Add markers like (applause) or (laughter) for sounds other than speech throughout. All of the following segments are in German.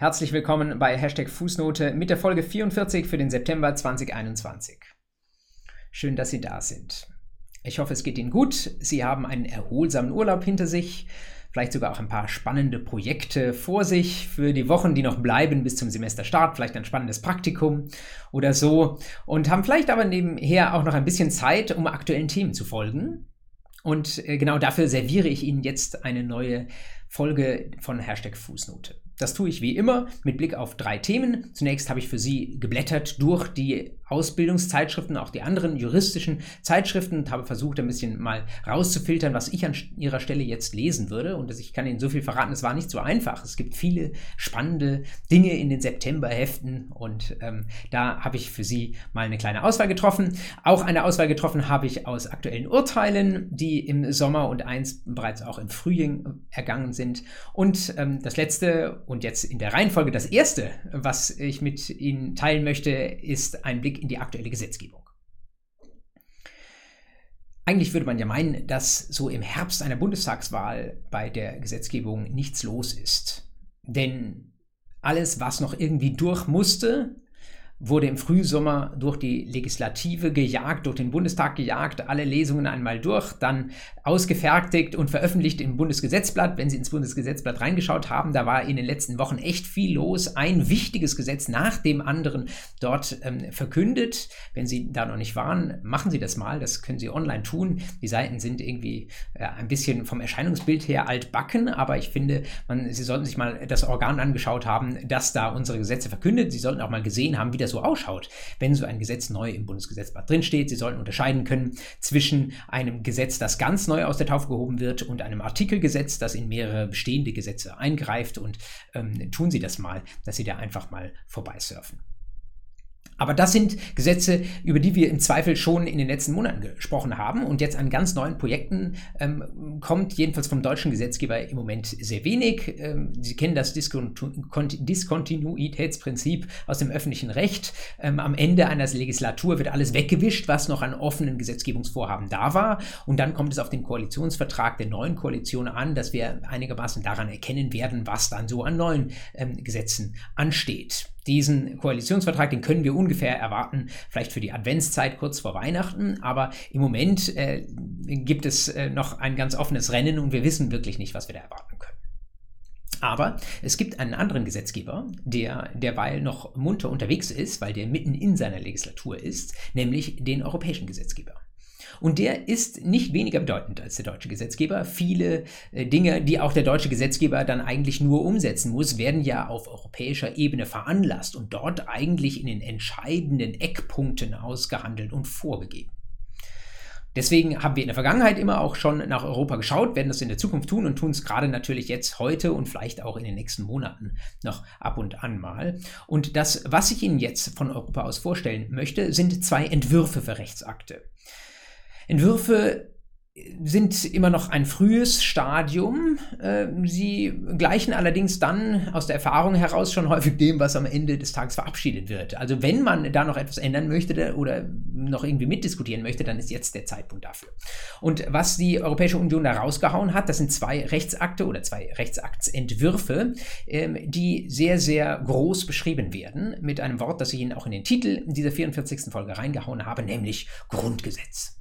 Herzlich willkommen bei Hashtag Fußnote mit der Folge 44 für den September 2021. Schön, dass Sie da sind. Ich hoffe, es geht Ihnen gut. Sie haben einen erholsamen Urlaub hinter sich, vielleicht sogar auch ein paar spannende Projekte vor sich für die Wochen, die noch bleiben bis zum Semesterstart, vielleicht ein spannendes Praktikum oder so und haben vielleicht aber nebenher auch noch ein bisschen Zeit, um aktuellen Themen zu folgen. Und äh, genau dafür serviere ich Ihnen jetzt eine neue Folge von Hashtag Fußnote. Das tue ich wie immer mit Blick auf drei Themen. Zunächst habe ich für Sie geblättert durch die Ausbildungszeitschriften, auch die anderen juristischen Zeitschriften und habe versucht, ein bisschen mal rauszufiltern, was ich an Ihrer Stelle jetzt lesen würde. Und ich kann Ihnen so viel verraten, es war nicht so einfach. Es gibt viele spannende Dinge in den Septemberheften und ähm, da habe ich für Sie mal eine kleine Auswahl getroffen. Auch eine Auswahl getroffen habe ich aus aktuellen Urteilen, die im Sommer und eins bereits auch im Frühling ergangen sind. Und ähm, das letzte und jetzt in der Reihenfolge das erste, was ich mit Ihnen teilen möchte, ist ein Blick in die aktuelle Gesetzgebung. Eigentlich würde man ja meinen, dass so im Herbst einer Bundestagswahl bei der Gesetzgebung nichts los ist. Denn alles, was noch irgendwie durch musste, wurde im Frühsommer durch die Legislative gejagt, durch den Bundestag gejagt, alle Lesungen einmal durch, dann ausgefertigt und veröffentlicht im Bundesgesetzblatt. Wenn Sie ins Bundesgesetzblatt reingeschaut haben, da war in den letzten Wochen echt viel los. Ein wichtiges Gesetz nach dem anderen dort ähm, verkündet. Wenn Sie da noch nicht waren, machen Sie das mal. Das können Sie online tun. Die Seiten sind irgendwie äh, ein bisschen vom Erscheinungsbild her altbacken, aber ich finde, man, Sie sollten sich mal das Organ angeschaut haben, das da unsere Gesetze verkündet. Sie sollten auch mal gesehen haben, wie das so ausschaut, wenn so ein Gesetz neu im Bundesgesetzblatt drinsteht. Sie sollten unterscheiden können zwischen einem Gesetz, das ganz neu aus der Taufe gehoben wird, und einem Artikelgesetz, das in mehrere bestehende Gesetze eingreift. Und ähm, tun Sie das mal, dass Sie da einfach mal vorbeisurfen. Aber das sind Gesetze, über die wir im Zweifel schon in den letzten Monaten gesprochen haben. Und jetzt an ganz neuen Projekten ähm, kommt jedenfalls vom deutschen Gesetzgeber im Moment sehr wenig. Ähm, Sie kennen das Diskontinuitätsprinzip aus dem öffentlichen Recht. Ähm, am Ende einer Legislatur wird alles weggewischt, was noch an offenen Gesetzgebungsvorhaben da war. Und dann kommt es auf den Koalitionsvertrag der neuen Koalition an, dass wir einigermaßen daran erkennen werden, was dann so an neuen ähm, Gesetzen ansteht. Diesen Koalitionsvertrag, den können wir ungefähr erwarten, vielleicht für die Adventszeit kurz vor Weihnachten. Aber im Moment äh, gibt es äh, noch ein ganz offenes Rennen und wir wissen wirklich nicht, was wir da erwarten können. Aber es gibt einen anderen Gesetzgeber, der derweil noch munter unterwegs ist, weil der mitten in seiner Legislatur ist, nämlich den europäischen Gesetzgeber. Und der ist nicht weniger bedeutend als der deutsche Gesetzgeber. Viele äh, Dinge, die auch der deutsche Gesetzgeber dann eigentlich nur umsetzen muss, werden ja auf europäischer Ebene veranlasst und dort eigentlich in den entscheidenden Eckpunkten ausgehandelt und vorgegeben. Deswegen haben wir in der Vergangenheit immer auch schon nach Europa geschaut, werden das in der Zukunft tun und tun es gerade natürlich jetzt heute und vielleicht auch in den nächsten Monaten noch ab und an mal. Und das, was ich Ihnen jetzt von Europa aus vorstellen möchte, sind zwei Entwürfe für Rechtsakte. Entwürfe sind immer noch ein frühes Stadium. Ähm, sie gleichen allerdings dann aus der Erfahrung heraus schon häufig dem, was am Ende des Tages verabschiedet wird. Also wenn man da noch etwas ändern möchte oder noch irgendwie mitdiskutieren möchte, dann ist jetzt der Zeitpunkt dafür. Und was die Europäische Union da rausgehauen hat, das sind zwei Rechtsakte oder zwei Rechtsaktsentwürfe, ähm, die sehr, sehr groß beschrieben werden mit einem Wort, das ich Ihnen auch in den Titel dieser 44. Folge reingehauen habe, nämlich Grundgesetz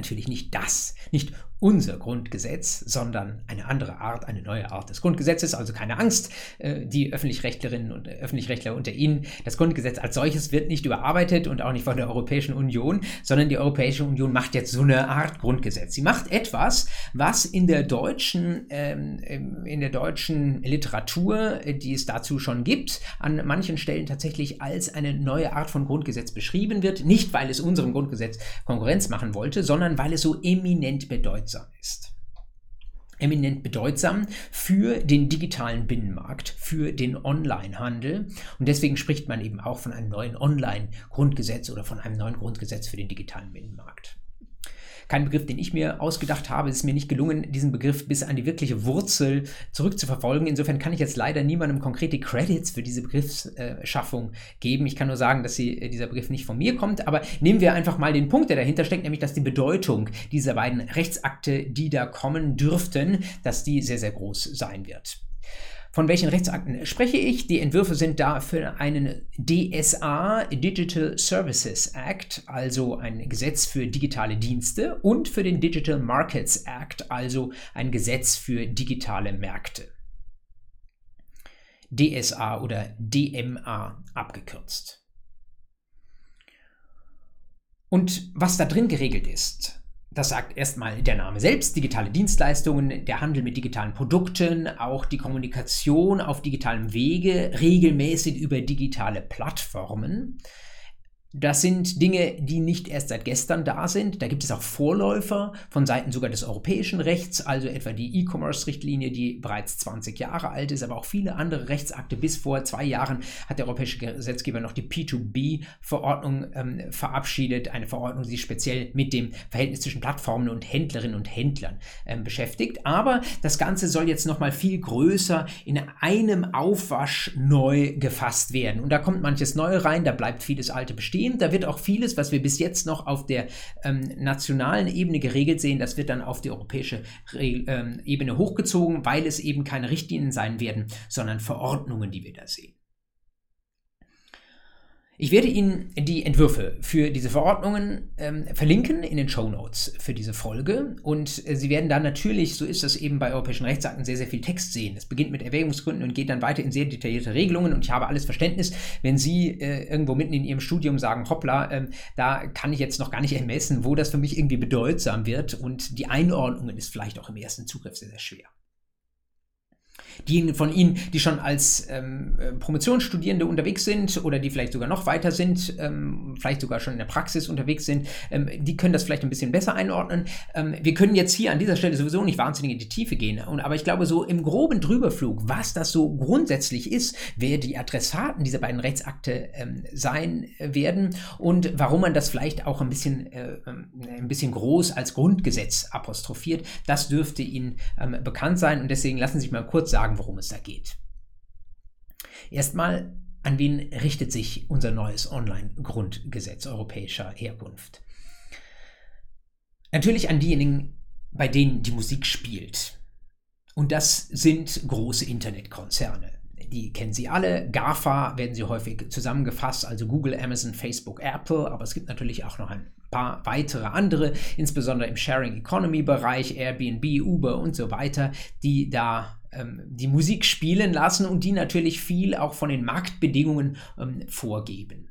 natürlich nicht das, nicht unser Grundgesetz, sondern eine andere Art, eine neue Art des Grundgesetzes. Also keine Angst, äh, die Öffentlichrechtlerinnen und Öffentlichrechtler unter Ihnen. Das Grundgesetz als solches wird nicht überarbeitet und auch nicht von der Europäischen Union, sondern die Europäische Union macht jetzt so eine Art Grundgesetz. Sie macht etwas, was in der deutschen, ähm, in der deutschen Literatur, äh, die es dazu schon gibt, an manchen Stellen tatsächlich als eine neue Art von Grundgesetz beschrieben wird. Nicht, weil es unserem Grundgesetz Konkurrenz machen wollte, sondern weil es so eminent bedeutsam bedeutsam ist. Eminent bedeutsam für den digitalen Binnenmarkt, für den Onlinehandel. Und deswegen spricht man eben auch von einem neuen Online-Grundgesetz oder von einem neuen Grundgesetz für den digitalen Binnenmarkt kein Begriff, den ich mir ausgedacht habe. Es ist mir nicht gelungen, diesen Begriff bis an die wirkliche Wurzel zurückzuverfolgen. Insofern kann ich jetzt leider niemandem konkrete Credits für diese Begriffsschaffung geben. Ich kann nur sagen, dass sie, äh, dieser Begriff nicht von mir kommt. Aber nehmen wir einfach mal den Punkt, der dahinter steckt, nämlich, dass die Bedeutung dieser beiden Rechtsakte, die da kommen dürften, dass die sehr, sehr groß sein wird. Von welchen Rechtsakten spreche ich? Die Entwürfe sind da für einen DSA, Digital Services Act, also ein Gesetz für digitale Dienste, und für den Digital Markets Act, also ein Gesetz für digitale Märkte. DSA oder DMA abgekürzt. Und was da drin geregelt ist, das sagt erstmal der Name selbst, digitale Dienstleistungen, der Handel mit digitalen Produkten, auch die Kommunikation auf digitalem Wege, regelmäßig über digitale Plattformen. Das sind Dinge, die nicht erst seit gestern da sind. Da gibt es auch Vorläufer von Seiten sogar des europäischen Rechts, also etwa die E-Commerce-Richtlinie, die bereits 20 Jahre alt ist, aber auch viele andere Rechtsakte. Bis vor zwei Jahren hat der europäische Gesetzgeber noch die P2B-Verordnung ähm, verabschiedet, eine Verordnung, die sich speziell mit dem Verhältnis zwischen Plattformen und Händlerinnen und Händlern ähm, beschäftigt. Aber das Ganze soll jetzt nochmal viel größer in einem Aufwasch neu gefasst werden. Und da kommt manches Neue rein, da bleibt vieles Alte bestehen stehen. Da wird auch vieles, was wir bis jetzt noch auf der ähm, nationalen Ebene geregelt sehen, das wird dann auf die europäische Re ähm, Ebene hochgezogen, weil es eben keine Richtlinien sein werden, sondern Verordnungen, die wir da sehen. Ich werde Ihnen die Entwürfe für diese Verordnungen ähm, verlinken in den Show Notes für diese Folge. Und äh, Sie werden da natürlich, so ist das eben bei europäischen Rechtsakten, sehr, sehr viel Text sehen. Es beginnt mit Erwägungsgründen und geht dann weiter in sehr detaillierte Regelungen. Und ich habe alles Verständnis, wenn Sie äh, irgendwo mitten in Ihrem Studium sagen, hoppla, äh, da kann ich jetzt noch gar nicht ermessen, wo das für mich irgendwie bedeutsam wird. Und die Einordnung ist vielleicht auch im ersten Zugriff sehr, sehr schwer. Diejenigen von Ihnen, die schon als ähm, äh, Promotionsstudierende unterwegs sind oder die vielleicht sogar noch weiter sind, ähm, vielleicht sogar schon in der Praxis unterwegs sind, ähm, die können das vielleicht ein bisschen besser einordnen. Ähm, wir können jetzt hier an dieser Stelle sowieso nicht wahnsinnig in die Tiefe gehen, und, aber ich glaube, so im groben Drüberflug, was das so grundsätzlich ist, wer die Adressaten dieser beiden Rechtsakte ähm, sein werden und warum man das vielleicht auch ein bisschen, äh, ähm, ein bisschen groß als Grundgesetz apostrophiert, das dürfte Ihnen bekannt sein und deswegen lassen Sie sich mal kurz sagen, sagen, worum es da geht. Erstmal, an wen richtet sich unser neues Online-Grundgesetz europäischer Herkunft? Natürlich an diejenigen, bei denen die Musik spielt. Und das sind große Internetkonzerne. Die kennen Sie alle. GAFA werden sie häufig zusammengefasst, also Google, Amazon, Facebook, Apple. Aber es gibt natürlich auch noch ein paar weitere andere, insbesondere im Sharing Economy Bereich, Airbnb, Uber und so weiter, die da die Musik spielen lassen und die natürlich viel auch von den Marktbedingungen ähm, vorgeben.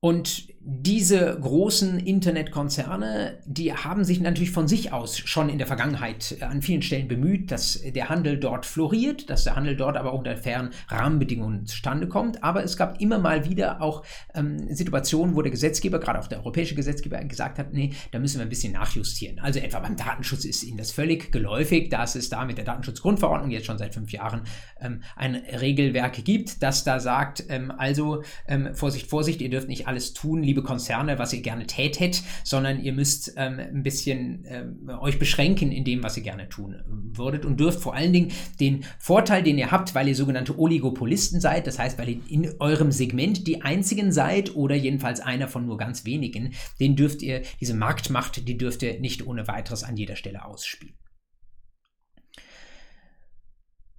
Und diese großen Internetkonzerne, die haben sich natürlich von sich aus schon in der Vergangenheit an vielen Stellen bemüht, dass der Handel dort floriert, dass der Handel dort aber unter fairen Rahmenbedingungen zustande kommt. Aber es gab immer mal wieder auch ähm, Situationen, wo der Gesetzgeber, gerade auch der europäische Gesetzgeber, gesagt hat, nee, da müssen wir ein bisschen nachjustieren. Also etwa beim Datenschutz ist Ihnen das völlig geläufig, dass es da mit der Datenschutzgrundverordnung jetzt schon seit fünf Jahren ähm, ein Regelwerk gibt, das da sagt, ähm, also ähm, Vorsicht, Vorsicht, ihr dürft nicht alles tun, liebe liebe Konzerne, was ihr gerne tätet, sondern ihr müsst ähm, ein bisschen ähm, euch beschränken in dem, was ihr gerne tun würdet und dürft vor allen Dingen den Vorteil, den ihr habt, weil ihr sogenannte Oligopolisten seid, das heißt, weil ihr in eurem Segment die einzigen seid oder jedenfalls einer von nur ganz wenigen, den dürft ihr, diese Marktmacht, die dürft ihr nicht ohne weiteres an jeder Stelle ausspielen.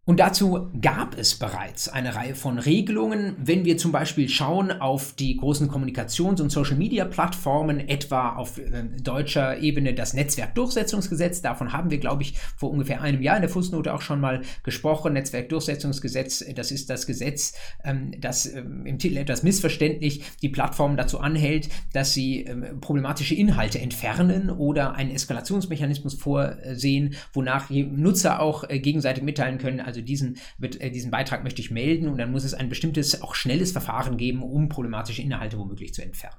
Und dazu gab es bereits eine Reihe von Regelungen. Wenn wir zum Beispiel schauen auf die großen Kommunikations- und Social-Media-Plattformen, etwa auf äh, deutscher Ebene das Netzwerkdurchsetzungsgesetz, davon haben wir, glaube ich, vor ungefähr einem Jahr in der Fußnote auch schon mal gesprochen. Netzwerkdurchsetzungsgesetz, das ist das Gesetz, ähm, das ähm, im Titel etwas missverständlich die Plattformen dazu anhält, dass sie ähm, problematische Inhalte entfernen oder einen Eskalationsmechanismus vorsehen, wonach Nutzer auch äh, gegenseitig mitteilen können, also also diesen, wird, äh, diesen Beitrag möchte ich melden und dann muss es ein bestimmtes, auch schnelles Verfahren geben, um problematische Inhalte womöglich zu entfernen.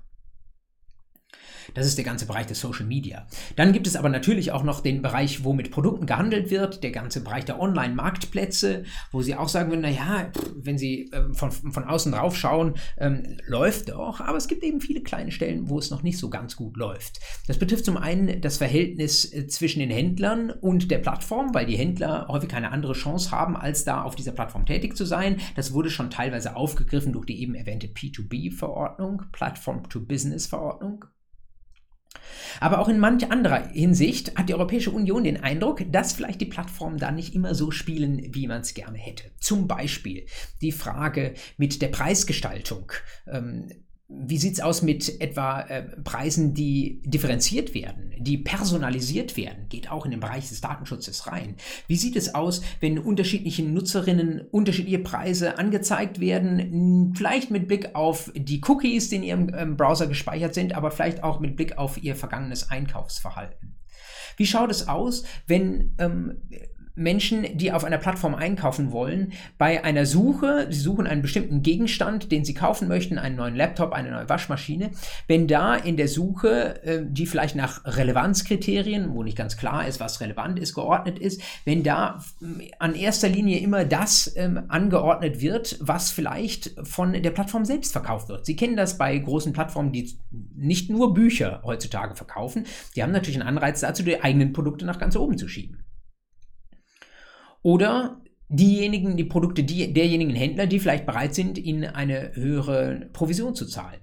Das ist der ganze Bereich des Social Media. Dann gibt es aber natürlich auch noch den Bereich, wo mit Produkten gehandelt wird, der ganze Bereich der Online-Marktplätze, wo Sie auch sagen würden, naja, wenn Sie ähm, von, von außen drauf schauen, ähm, läuft doch, aber es gibt eben viele kleine Stellen, wo es noch nicht so ganz gut läuft. Das betrifft zum einen das Verhältnis äh, zwischen den Händlern und der Plattform, weil die Händler häufig keine andere Chance haben, als da auf dieser Plattform tätig zu sein. Das wurde schon teilweise aufgegriffen durch die eben erwähnte P2B-Verordnung, Platform-to-Business-Verordnung. Aber auch in manch anderer Hinsicht hat die Europäische Union den Eindruck, dass vielleicht die Plattformen da nicht immer so spielen, wie man es gerne hätte. Zum Beispiel die Frage mit der Preisgestaltung. Ähm, wie sieht es aus mit etwa äh, Preisen, die differenziert werden, die personalisiert werden? Geht auch in den Bereich des Datenschutzes rein. Wie sieht es aus, wenn unterschiedlichen Nutzerinnen unterschiedliche Preise angezeigt werden? Vielleicht mit Blick auf die Cookies, die in ihrem ähm, Browser gespeichert sind, aber vielleicht auch mit Blick auf ihr vergangenes Einkaufsverhalten. Wie schaut es aus, wenn ähm, Menschen, die auf einer Plattform einkaufen wollen, bei einer Suche, sie suchen einen bestimmten Gegenstand, den sie kaufen möchten, einen neuen Laptop, eine neue Waschmaschine, wenn da in der Suche, äh, die vielleicht nach Relevanzkriterien, wo nicht ganz klar ist, was relevant ist, geordnet ist, wenn da äh, an erster Linie immer das ähm, angeordnet wird, was vielleicht von der Plattform selbst verkauft wird. Sie kennen das bei großen Plattformen, die nicht nur Bücher heutzutage verkaufen, die haben natürlich einen Anreiz dazu, die eigenen Produkte nach ganz oben zu schieben. Oder diejenigen, die Produkte die, derjenigen Händler, die vielleicht bereit sind, ihnen eine höhere Provision zu zahlen.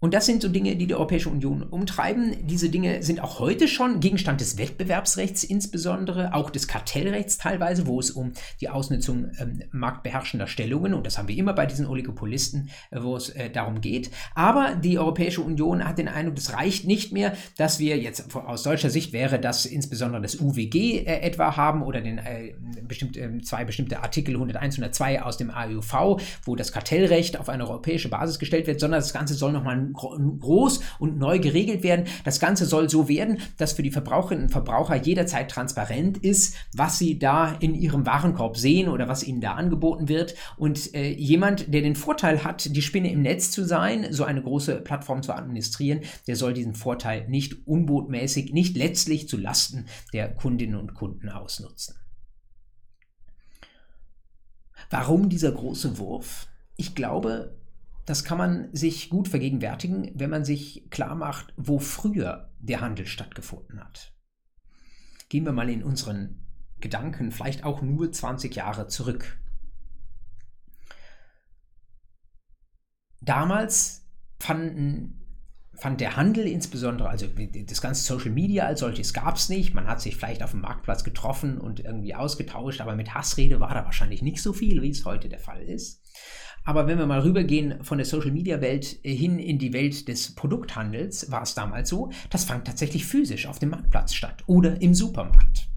Und das sind so Dinge, die die Europäische Union umtreiben. Diese Dinge sind auch heute schon Gegenstand des Wettbewerbsrechts, insbesondere auch des Kartellrechts teilweise, wo es um die Ausnutzung ähm, marktbeherrschender Stellungen, und das haben wir immer bei diesen Oligopolisten, äh, wo es äh, darum geht. Aber die Europäische Union hat den Eindruck, es reicht nicht mehr, dass wir jetzt aus deutscher Sicht wäre das insbesondere das UWG äh, etwa haben oder den äh, bestimmt, ähm, zwei bestimmte Artikel 101, 102 aus dem AUV, wo das Kartellrecht auf eine europäische Basis gestellt wird, sondern das Ganze soll nochmal groß und neu geregelt werden. Das Ganze soll so werden, dass für die Verbraucherinnen und Verbraucher jederzeit transparent ist, was sie da in ihrem Warenkorb sehen oder was ihnen da angeboten wird. Und äh, jemand, der den Vorteil hat, die Spinne im Netz zu sein, so eine große Plattform zu administrieren, der soll diesen Vorteil nicht unbotmäßig, nicht letztlich zu Lasten der Kundinnen und Kunden ausnutzen. Warum dieser große Wurf? Ich glaube, das kann man sich gut vergegenwärtigen, wenn man sich klar macht, wo früher der Handel stattgefunden hat. Gehen wir mal in unseren Gedanken vielleicht auch nur 20 Jahre zurück. Damals fanden, fand der Handel insbesondere, also das ganze Social Media als solches gab es nicht. Man hat sich vielleicht auf dem Marktplatz getroffen und irgendwie ausgetauscht, aber mit Hassrede war da wahrscheinlich nicht so viel, wie es heute der Fall ist. Aber wenn wir mal rübergehen von der Social-Media-Welt äh, hin in die Welt des Produkthandels, war es damals so, das fand tatsächlich physisch auf dem Marktplatz statt oder im Supermarkt.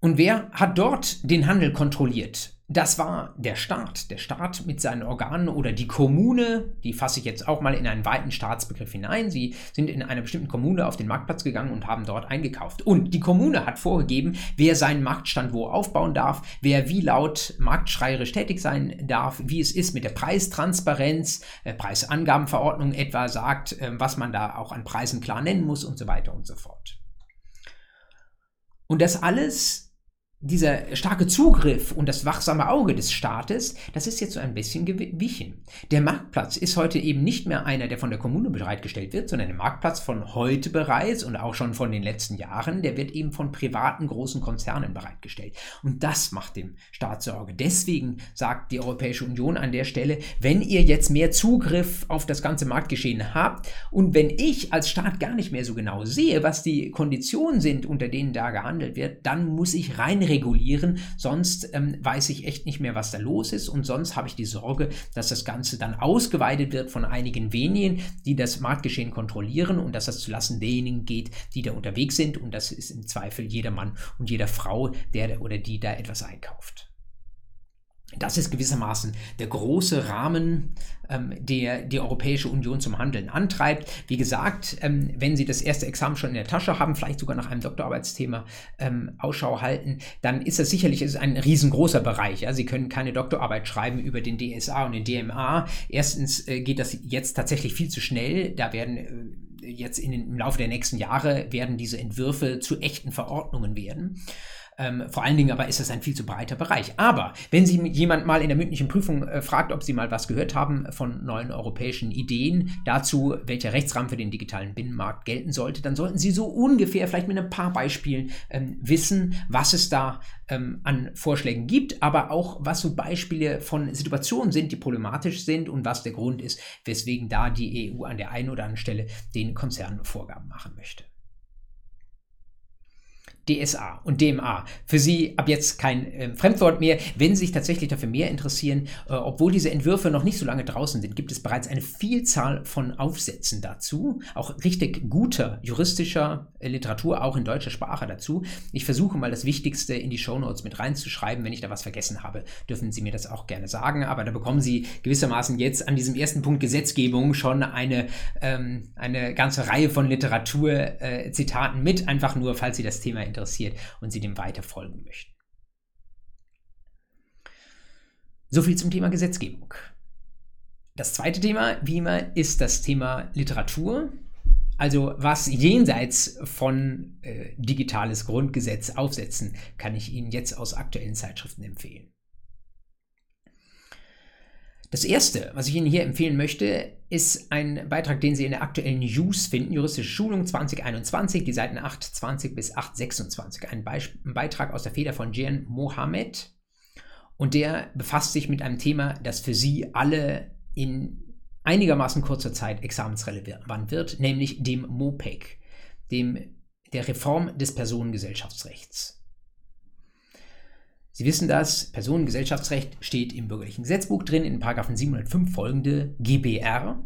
Und wer hat dort den Handel kontrolliert? Das war der Staat, der Staat mit seinen Organen oder die Kommune, die fasse ich jetzt auch mal in einen weiten Staatsbegriff hinein. Sie sind in einer bestimmten Kommune auf den Marktplatz gegangen und haben dort eingekauft. Und die Kommune hat vorgegeben, wer seinen Marktstand wo aufbauen darf, wer wie laut marktschreierisch tätig sein darf, wie es ist mit der Preistransparenz, äh, Preisangabenverordnung etwa sagt, äh, was man da auch an Preisen klar nennen muss und so weiter und so fort. Und das alles dieser starke Zugriff und das wachsame Auge des Staates, das ist jetzt so ein bisschen gewichen. Der Marktplatz ist heute eben nicht mehr einer, der von der Kommune bereitgestellt wird, sondern der Marktplatz von heute bereits und auch schon von den letzten Jahren, der wird eben von privaten großen Konzernen bereitgestellt. Und das macht dem Staat Sorge. Deswegen sagt die Europäische Union an der Stelle, wenn ihr jetzt mehr Zugriff auf das ganze Marktgeschehen habt und wenn ich als Staat gar nicht mehr so genau sehe, was die Konditionen sind, unter denen da gehandelt wird, dann muss ich rein regulieren, sonst ähm, weiß ich echt nicht mehr, was da los ist. Und sonst habe ich die Sorge, dass das Ganze dann ausgeweitet wird von einigen wenigen, die das Marktgeschehen kontrollieren und dass das zulassen derjenigen geht, die da unterwegs sind. Und das ist im Zweifel jeder Mann und jeder Frau, der oder die da etwas einkauft. Das ist gewissermaßen der große Rahmen, ähm, der die Europäische Union zum Handeln antreibt. Wie gesagt, ähm, wenn Sie das erste Examen schon in der Tasche haben, vielleicht sogar nach einem Doktorarbeitsthema ähm, Ausschau halten, dann ist das sicherlich ist ein riesengroßer Bereich. Ja? Sie können keine Doktorarbeit schreiben über den DSA und den DMA. Erstens äh, geht das jetzt tatsächlich viel zu schnell. Da werden äh, jetzt in, im Laufe der nächsten Jahre werden diese Entwürfe zu echten Verordnungen werden. Ähm, vor allen Dingen aber ist es ein viel zu breiter Bereich. Aber wenn Sie jemand mal in der mündlichen Prüfung äh, fragt, ob Sie mal was gehört haben von neuen europäischen Ideen dazu, welcher Rechtsrahmen für den digitalen Binnenmarkt gelten sollte, dann sollten Sie so ungefähr vielleicht mit ein paar Beispielen ähm, wissen, was es da ähm, an Vorschlägen gibt, aber auch was so Beispiele von Situationen sind, die problematisch sind und was der Grund ist, weswegen da die EU an der einen oder anderen Stelle den Konzernen Vorgaben machen möchte. DSA und DMA. Für Sie ab jetzt kein äh, Fremdwort mehr. Wenn Sie sich tatsächlich dafür mehr interessieren, äh, obwohl diese Entwürfe noch nicht so lange draußen sind, gibt es bereits eine Vielzahl von Aufsätzen dazu. Auch richtig guter juristischer äh, Literatur, auch in deutscher Sprache dazu. Ich versuche mal das Wichtigste in die Shownotes mit reinzuschreiben. Wenn ich da was vergessen habe, dürfen Sie mir das auch gerne sagen. Aber da bekommen Sie gewissermaßen jetzt an diesem ersten Punkt Gesetzgebung schon eine, ähm, eine ganze Reihe von Literaturzitaten mit, einfach nur, falls Sie das Thema interessiert und Sie dem weiter folgen möchten. So viel zum Thema Gesetzgebung. Das zweite Thema, wie immer, ist das Thema Literatur. Also was jenseits von äh, digitales Grundgesetz aufsetzen, kann ich Ihnen jetzt aus aktuellen Zeitschriften empfehlen. Das erste, was ich Ihnen hier empfehlen möchte, ist ein Beitrag, den Sie in der aktuellen News finden, Juristische Schulung 2021, die Seiten 820 bis 826. Ein, ein Beitrag aus der Feder von Jian Mohammed. Und der befasst sich mit einem Thema, das für Sie alle in einigermaßen kurzer Zeit examensrelevant wird, nämlich dem MOPEC, dem, der Reform des Personengesellschaftsrechts. Sie wissen das, Personengesellschaftsrecht steht im bürgerlichen Gesetzbuch drin, in 705 folgende GBR.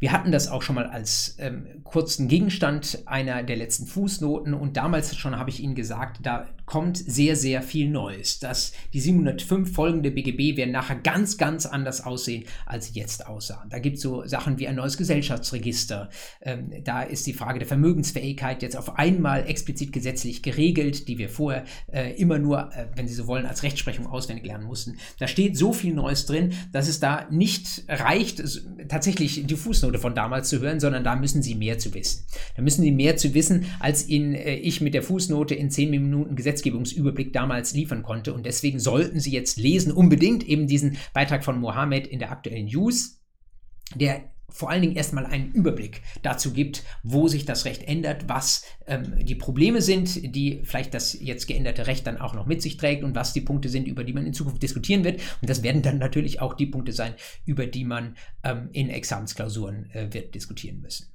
Wir hatten das auch schon mal als ähm, kurzen Gegenstand einer der letzten Fußnoten und damals schon habe ich Ihnen gesagt, da kommt sehr, sehr viel Neues. Dass die 705 folgende BGB werden nachher ganz, ganz anders aussehen, als sie jetzt aussahen. Da gibt es so Sachen wie ein neues Gesellschaftsregister. Ähm, da ist die Frage der Vermögensfähigkeit jetzt auf einmal explizit gesetzlich geregelt, die wir vorher äh, immer nur, äh, wenn Sie so wollen, als Rechtsprechung auswendig lernen mussten. Da steht so viel Neues drin, dass es da nicht reicht, tatsächlich die Fußnote von damals zu hören, sondern da müssen Sie mehr zu wissen. Da müssen Sie mehr zu wissen, als Ihnen äh, ich mit der Fußnote in 10 Minuten Gesetz Gesetzgebungsüberblick damals liefern konnte. Und deswegen sollten Sie jetzt lesen, unbedingt eben diesen Beitrag von Mohammed in der aktuellen News, der vor allen Dingen erstmal einen Überblick dazu gibt, wo sich das Recht ändert, was ähm, die Probleme sind, die vielleicht das jetzt geänderte Recht dann auch noch mit sich trägt und was die Punkte sind, über die man in Zukunft diskutieren wird. Und das werden dann natürlich auch die Punkte sein, über die man ähm, in Examensklausuren äh, wird diskutieren müssen.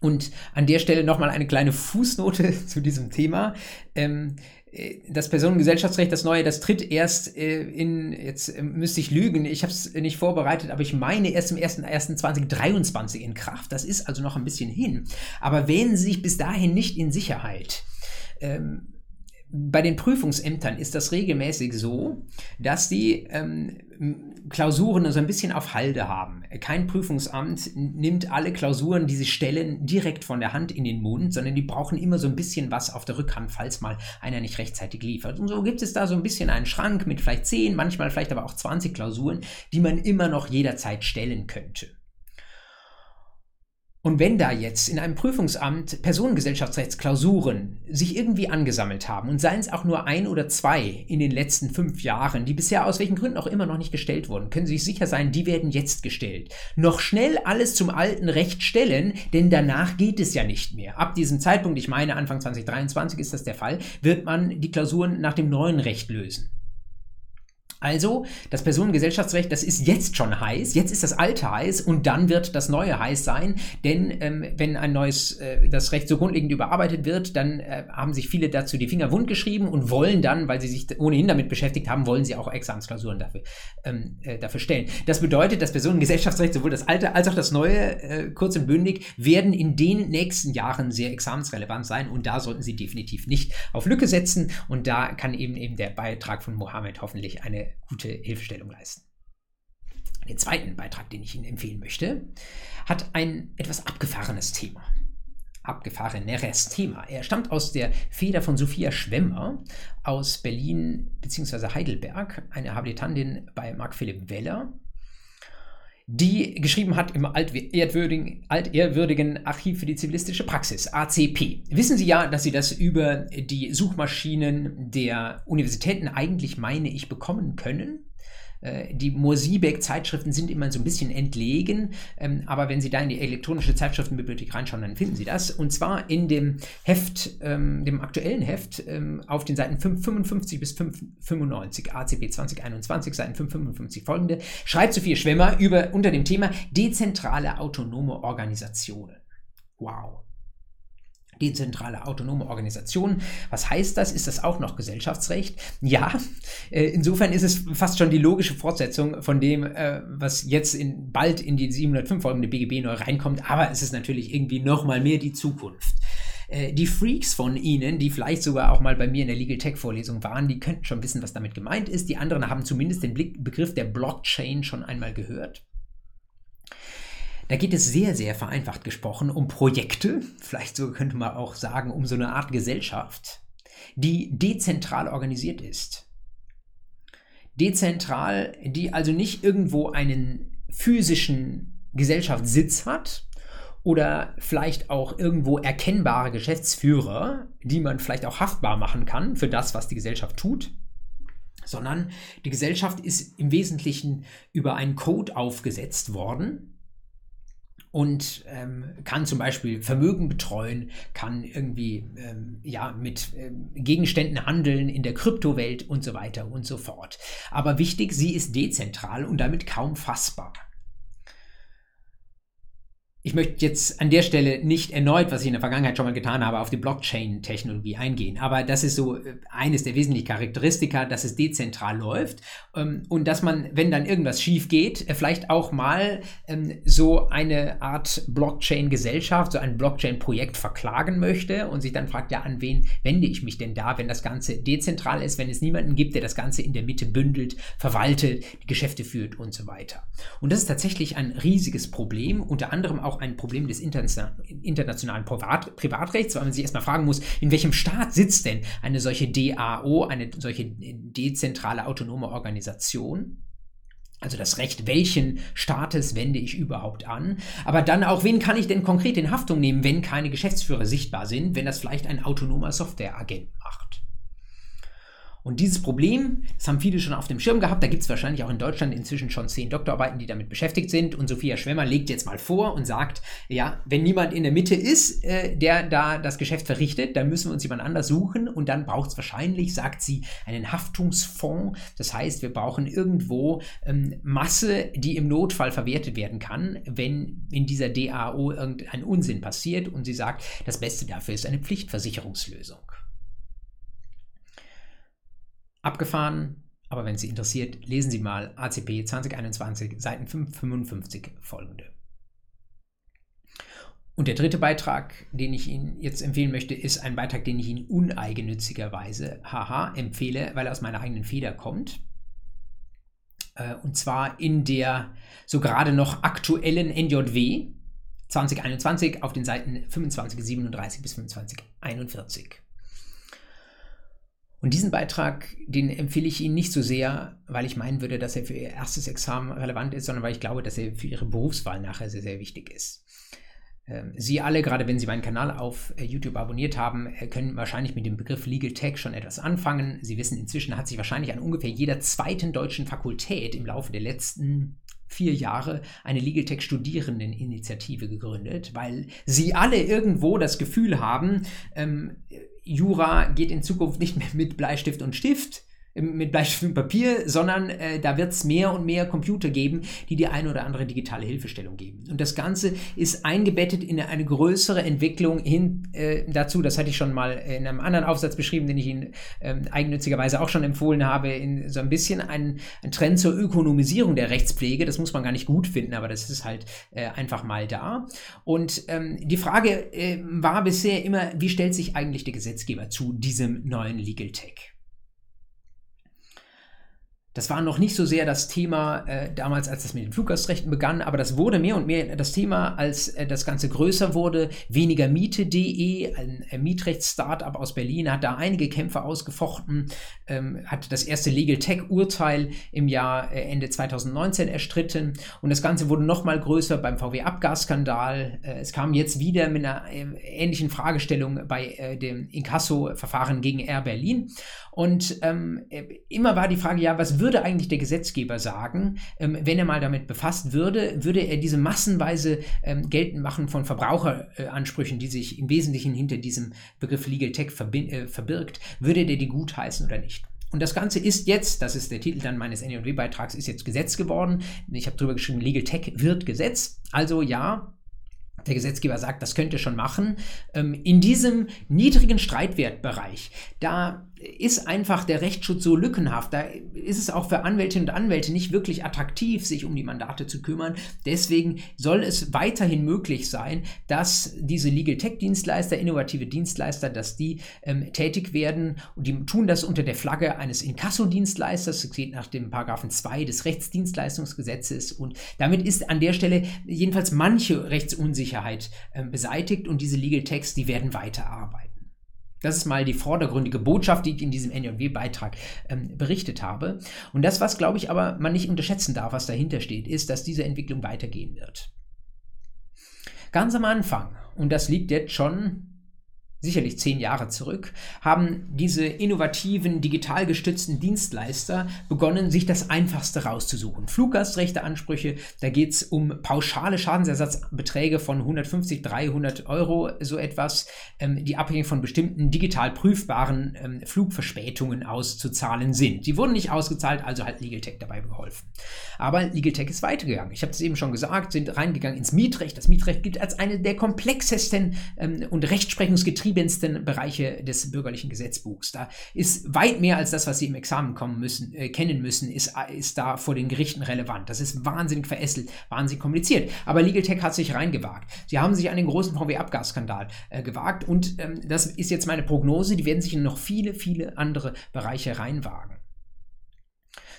Und an der Stelle nochmal eine kleine Fußnote (laughs) zu diesem Thema. Ähm, äh, das Personengesellschaftsrecht, das neue, das tritt erst äh, in, jetzt äh, müsste ich lügen, ich habe es nicht vorbereitet, aber ich meine erst im 1.1.2023 in Kraft. Das ist also noch ein bisschen hin. Aber wähnen Sie sich bis dahin nicht in Sicherheit. Ähm, bei den Prüfungsämtern ist das regelmäßig so, dass die ähm, Klausuren so ein bisschen auf Halde haben. Kein Prüfungsamt nimmt alle Klausuren, die sie stellen, direkt von der Hand in den Mund, sondern die brauchen immer so ein bisschen was auf der Rückhand, falls mal einer nicht rechtzeitig liefert. Und so gibt es da so ein bisschen einen Schrank mit vielleicht 10, manchmal vielleicht aber auch 20 Klausuren, die man immer noch jederzeit stellen könnte. Und wenn da jetzt in einem Prüfungsamt Personengesellschaftsrechtsklausuren sich irgendwie angesammelt haben und seien es auch nur ein oder zwei in den letzten fünf Jahren, die bisher aus welchen Gründen auch immer noch nicht gestellt wurden, können Sie sich sicher sein, die werden jetzt gestellt. Noch schnell alles zum alten Recht stellen, denn danach geht es ja nicht mehr. Ab diesem Zeitpunkt, ich meine Anfang 2023 ist das der Fall, wird man die Klausuren nach dem neuen Recht lösen. Also, das Personengesellschaftsrecht, das ist jetzt schon heiß, jetzt ist das alte heiß und dann wird das neue heiß sein, denn ähm, wenn ein neues, äh, das Recht so grundlegend überarbeitet wird, dann äh, haben sich viele dazu die Finger wund geschrieben und wollen dann, weil sie sich ohnehin damit beschäftigt haben, wollen sie auch Examensklausuren dafür, ähm, äh, dafür stellen. Das bedeutet, das Personengesellschaftsrecht, sowohl das alte als auch das neue, äh, kurz und bündig, werden in den nächsten Jahren sehr examensrelevant sein und da sollten sie definitiv nicht auf Lücke setzen und da kann eben eben der Beitrag von Mohammed hoffentlich eine gute Hilfestellung leisten. Den zweiten Beitrag, den ich Ihnen empfehlen möchte, hat ein etwas abgefahrenes Thema. Abgefahreneres Thema. Er stammt aus der Feder von Sophia Schwemmer aus Berlin bzw. Heidelberg, eine Habilitantin bei Marc Philipp Weller, die geschrieben hat im altehrwürdigen, altehrwürdigen Archiv für die zivilistische Praxis, ACP. Wissen Sie ja, dass Sie das über die Suchmaschinen der Universitäten eigentlich, meine ich, bekommen können. Äh, die Morsiebeck-Zeitschriften sind immer so ein bisschen entlegen, ähm, aber wenn Sie da in die elektronische Zeitschriftenbibliothek reinschauen, dann finden Sie das. Und zwar in dem Heft, ähm, dem aktuellen Heft, ähm, auf den Seiten 555 bis 595, ACP 2021, Seiten 555 folgende, schreibt Sophia Schwemmer über, unter dem Thema dezentrale autonome Organisationen. Wow dezentrale autonome Organisation. Was heißt das? Ist das auch noch Gesellschaftsrecht? Ja, äh, insofern ist es fast schon die logische Fortsetzung von dem, äh, was jetzt in, bald in die 705 folgende BGB neu reinkommt, aber es ist natürlich irgendwie noch mal mehr die Zukunft. Äh, die Freaks von Ihnen, die vielleicht sogar auch mal bei mir in der Legal Tech Vorlesung waren, die könnten schon wissen, was damit gemeint ist. Die anderen haben zumindest den Begriff der Blockchain schon einmal gehört. Da geht es sehr, sehr vereinfacht gesprochen um Projekte, vielleicht so könnte man auch sagen, um so eine Art Gesellschaft, die dezentral organisiert ist. Dezentral, die also nicht irgendwo einen physischen Gesellschaftssitz hat oder vielleicht auch irgendwo erkennbare Geschäftsführer, die man vielleicht auch haftbar machen kann für das, was die Gesellschaft tut, sondern die Gesellschaft ist im Wesentlichen über einen Code aufgesetzt worden, und ähm, kann zum Beispiel Vermögen betreuen, kann irgendwie ähm, ja mit ähm, Gegenständen handeln in der Kryptowelt und so weiter und so fort. Aber wichtig, sie ist dezentral und damit kaum fassbar. Ich möchte jetzt an der Stelle nicht erneut, was ich in der Vergangenheit schon mal getan habe, auf die Blockchain-Technologie eingehen. Aber das ist so äh, eines der wesentlichen Charakteristika, dass es dezentral läuft ähm, und dass man, wenn dann irgendwas schief geht, äh, vielleicht auch mal ähm, so eine Art Blockchain-Gesellschaft, so ein Blockchain-Projekt verklagen möchte und sich dann fragt, ja, an wen wende ich mich denn da, wenn das Ganze dezentral ist, wenn es niemanden gibt, der das Ganze in der Mitte bündelt, verwaltet, die Geschäfte führt und so weiter. Und das ist tatsächlich ein riesiges Problem, unter anderem auch auch ein Problem des internationalen Privat Privatrechts, weil man sich erstmal fragen muss, in welchem Staat sitzt denn eine solche DAO, eine solche dezentrale autonome Organisation? Also das Recht, welchen Staates wende ich überhaupt an? Aber dann auch, wen kann ich denn konkret in Haftung nehmen, wenn keine Geschäftsführer sichtbar sind, wenn das vielleicht ein autonomer Softwareagent? Und dieses Problem, das haben viele schon auf dem Schirm gehabt, da gibt es wahrscheinlich auch in Deutschland inzwischen schon zehn Doktorarbeiten, die damit beschäftigt sind. Und Sophia Schwemmer legt jetzt mal vor und sagt, ja, wenn niemand in der Mitte ist, äh, der da das Geschäft verrichtet, dann müssen wir uns jemand anders suchen und dann braucht es wahrscheinlich, sagt sie, einen Haftungsfonds. Das heißt, wir brauchen irgendwo ähm, Masse, die im Notfall verwertet werden kann, wenn in dieser DAO irgendein Unsinn passiert. Und sie sagt, das Beste dafür ist eine Pflichtversicherungslösung abgefahren. Aber wenn Sie interessiert, lesen Sie mal ACP 2021, Seiten 555 folgende. Und der dritte Beitrag, den ich Ihnen jetzt empfehlen möchte, ist ein Beitrag, den ich Ihnen uneigennützigerweise, haha, empfehle, weil er aus meiner eigenen Feder kommt. Äh, und zwar in der so gerade noch aktuellen NJW 2021 auf den Seiten 2537 bis 2541. Und diesen Beitrag, den empfehle ich Ihnen nicht so sehr, weil ich meinen würde, dass er für Ihr erstes Examen relevant ist, sondern weil ich glaube, dass er für Ihre Berufswahl nachher sehr, sehr wichtig ist. Ähm, Sie alle, gerade wenn Sie meinen Kanal auf äh, YouTube abonniert haben, äh, können wahrscheinlich mit dem Begriff Legal Tech schon etwas anfangen. Sie wissen, inzwischen hat sich wahrscheinlich an ungefähr jeder zweiten deutschen Fakultät im Laufe der letzten vier Jahre eine Legal Tech Studierendeninitiative gegründet, weil sie alle irgendwo das Gefühl haben, ähm, Jura geht in Zukunft nicht mehr mit Bleistift und Stift, mit Bleistift und Papier, sondern äh, da wird es mehr und mehr Computer geben, die die eine oder andere digitale Hilfestellung geben. Und das Ganze ist eingebettet in eine größere Entwicklung hin äh, dazu. Das hatte ich schon mal in einem anderen Aufsatz beschrieben, den ich Ihnen äh, eigennützigerweise auch schon empfohlen habe, in so ein bisschen ein, ein, Trend zur Ökonomisierung der Rechtspflege. Das muss man gar nicht gut finden, aber das ist halt äh, einfach mal da. Und ähm, die Frage äh, war bisher immer, wie stellt sich eigentlich der Gesetzgeber zu diesem neuen Legal Tech? Das war noch nicht so sehr das Thema äh, damals, als das mit den Fluggastrechten begann, aber das wurde mehr und mehr das Thema, als äh, das Ganze größer wurde. Weniger Miete.de, ein äh, Mietrechts-Startup aus Berlin, hat da einige Kämpfe ausgefochten, ähm, hat das erste Legal Tech-Urteil im Jahr äh, Ende 2019 erstritten und das Ganze wurde noch mal größer beim VW-Abgasskandal. Äh, es kam jetzt wieder mit einer äh, ähnlichen Fragestellung bei dem Inkasso-Verfahren gegen Air Berlin Und ähm, immer war die Frage, ja, was würde eigentlich der Gesetzgeber sagen, ähm, wenn er mal damit befasst würde, würde er diese massenweise ähm, geltend machen von Verbraucheransprüchen, die sich im Wesentlichen hinter diesem Begriff Legal Tech äh, verbirgt, würde der die gutheißen oder nicht? Und das Ganze ist jetzt, das ist der Titel dann meines NW-Beitrags, ist jetzt Gesetz geworden. Ich habe drüber geschrieben, Legal Tech wird Gesetz. Also ja, der Gesetzgeber sagt, das könnt ihr schon machen. Ähm, in diesem niedrigen Streitwertbereich, da ist einfach der Rechtsschutz so lückenhaft. Da ist es auch für Anwältinnen und Anwälte nicht wirklich attraktiv, sich um die Mandate zu kümmern. Deswegen soll es weiterhin möglich sein, dass diese Legal Tech Dienstleister, innovative Dienstleister, dass die ähm, tätig werden und die tun das unter der Flagge eines Inkasso-Dienstleisters. Das geht nach dem Paragraphen 2 des Rechtsdienstleistungsgesetzes und damit ist an der Stelle jedenfalls manche Rechtsunsicherheit äh, beseitigt und diese Legal Techs, die werden weiterarbeiten. Das ist mal die vordergründige Botschaft, die ich in diesem NJW-Beitrag ähm, berichtet habe. Und das, was, glaube ich, aber man nicht unterschätzen darf, was dahinter steht, ist, dass diese Entwicklung weitergehen wird. Ganz am Anfang, und das liegt jetzt schon sicherlich zehn Jahre zurück, haben diese innovativen, digital gestützten Dienstleister begonnen, sich das Einfachste rauszusuchen. Fluggastrechteansprüche, da geht es um pauschale Schadensersatzbeträge von 150, 300 Euro, so etwas, ähm, die abhängig von bestimmten digital prüfbaren ähm, Flugverspätungen auszuzahlen sind. Die wurden nicht ausgezahlt, also hat LegalTech dabei geholfen. Aber LegalTech ist weitergegangen. Ich habe es eben schon gesagt, sind reingegangen ins Mietrecht. Das Mietrecht gilt als eine der komplexesten ähm, und rechtsprechungsgetriebenen verschiedensten Bereiche des bürgerlichen Gesetzbuchs. Da ist weit mehr als das, was Sie im Examen kommen müssen, äh, kennen müssen, ist, ist da vor den Gerichten relevant. Das ist wahnsinnig verästelt, wahnsinnig kompliziert. Aber Legal Tech hat sich reingewagt. Sie haben sich an den großen VW-Abgasskandal äh, gewagt und ähm, das ist jetzt meine Prognose, die werden sich in noch viele, viele andere Bereiche reinwagen.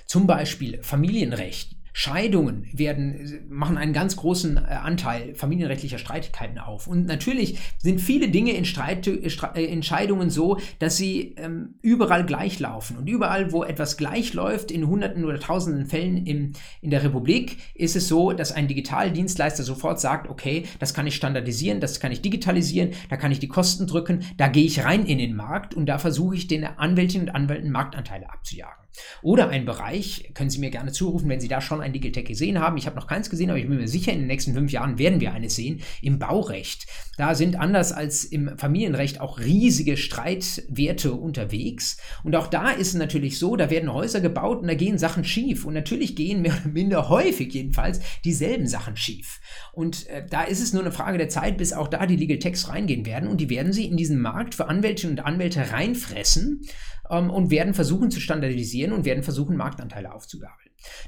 Zum Beispiel Familienrecht. Scheidungen werden, machen einen ganz großen äh, Anteil familienrechtlicher Streitigkeiten auf. Und natürlich sind viele Dinge in Streit, äh, äh, Entscheidungen so, dass sie ähm, überall gleich laufen. Und überall, wo etwas gleich läuft, in hunderten oder tausenden Fällen im, in der Republik, ist es so, dass ein Digitaldienstleister sofort sagt, okay, das kann ich standardisieren, das kann ich digitalisieren, da kann ich die Kosten drücken, da gehe ich rein in den Markt und da versuche ich den Anwältinnen und Anwälten Marktanteile abzujagen. Oder ein Bereich, können Sie mir gerne zurufen, wenn Sie da schon ein Digital gesehen haben. Ich habe noch keins gesehen, aber ich bin mir sicher, in den nächsten fünf Jahren werden wir eines sehen. Im Baurecht. Da sind anders als im Familienrecht auch riesige Streitwerte unterwegs. Und auch da ist es natürlich so, da werden Häuser gebaut und da gehen Sachen schief. Und natürlich gehen mehr oder minder häufig jedenfalls dieselben Sachen schief. Und äh, da ist es nur eine Frage der Zeit, bis auch da die Legal Techs reingehen werden. Und die werden sie in diesen Markt für Anwältinnen und Anwälte reinfressen ähm, und werden versuchen zu standardisieren und werden versuchen, Marktanteile aufzugabeln.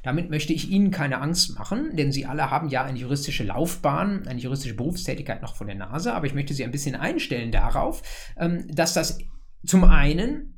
Damit möchte ich Ihnen keine Angst machen, denn Sie alle haben ja eine juristische Laufbahn, eine juristische Berufstätigkeit noch von der Nase, aber ich möchte Sie ein bisschen einstellen darauf, ähm, dass das zum einen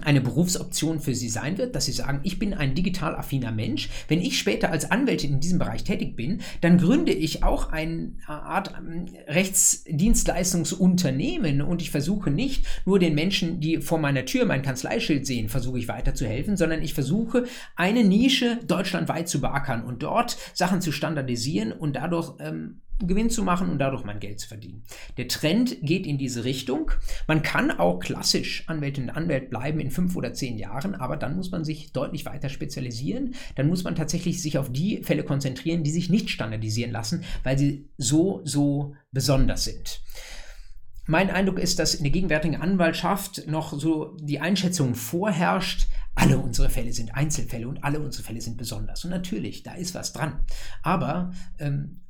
eine Berufsoption für Sie sein wird, dass Sie sagen, ich bin ein digital affiner Mensch. Wenn ich später als Anwältin in diesem Bereich tätig bin, dann gründe ich auch eine Art ähm, Rechtsdienstleistungsunternehmen und ich versuche nicht nur den Menschen, die vor meiner Tür mein Kanzleischild sehen, versuche ich weiterzuhelfen, sondern ich versuche eine Nische deutschlandweit zu beackern und dort Sachen zu standardisieren und dadurch ähm, Gewinn zu machen und dadurch mein Geld zu verdienen. Der Trend geht in diese Richtung. Man kann auch klassisch Anwältin und Anwalt bleiben in fünf oder zehn Jahren, aber dann muss man sich deutlich weiter spezialisieren. Dann muss man tatsächlich sich auf die Fälle konzentrieren, die sich nicht standardisieren lassen, weil sie so, so besonders sind. Mein Eindruck ist, dass in der gegenwärtigen Anwaltschaft noch so die Einschätzung vorherrscht, alle unsere Fälle sind Einzelfälle und alle unsere Fälle sind besonders. Und natürlich, da ist was dran. Aber ähm,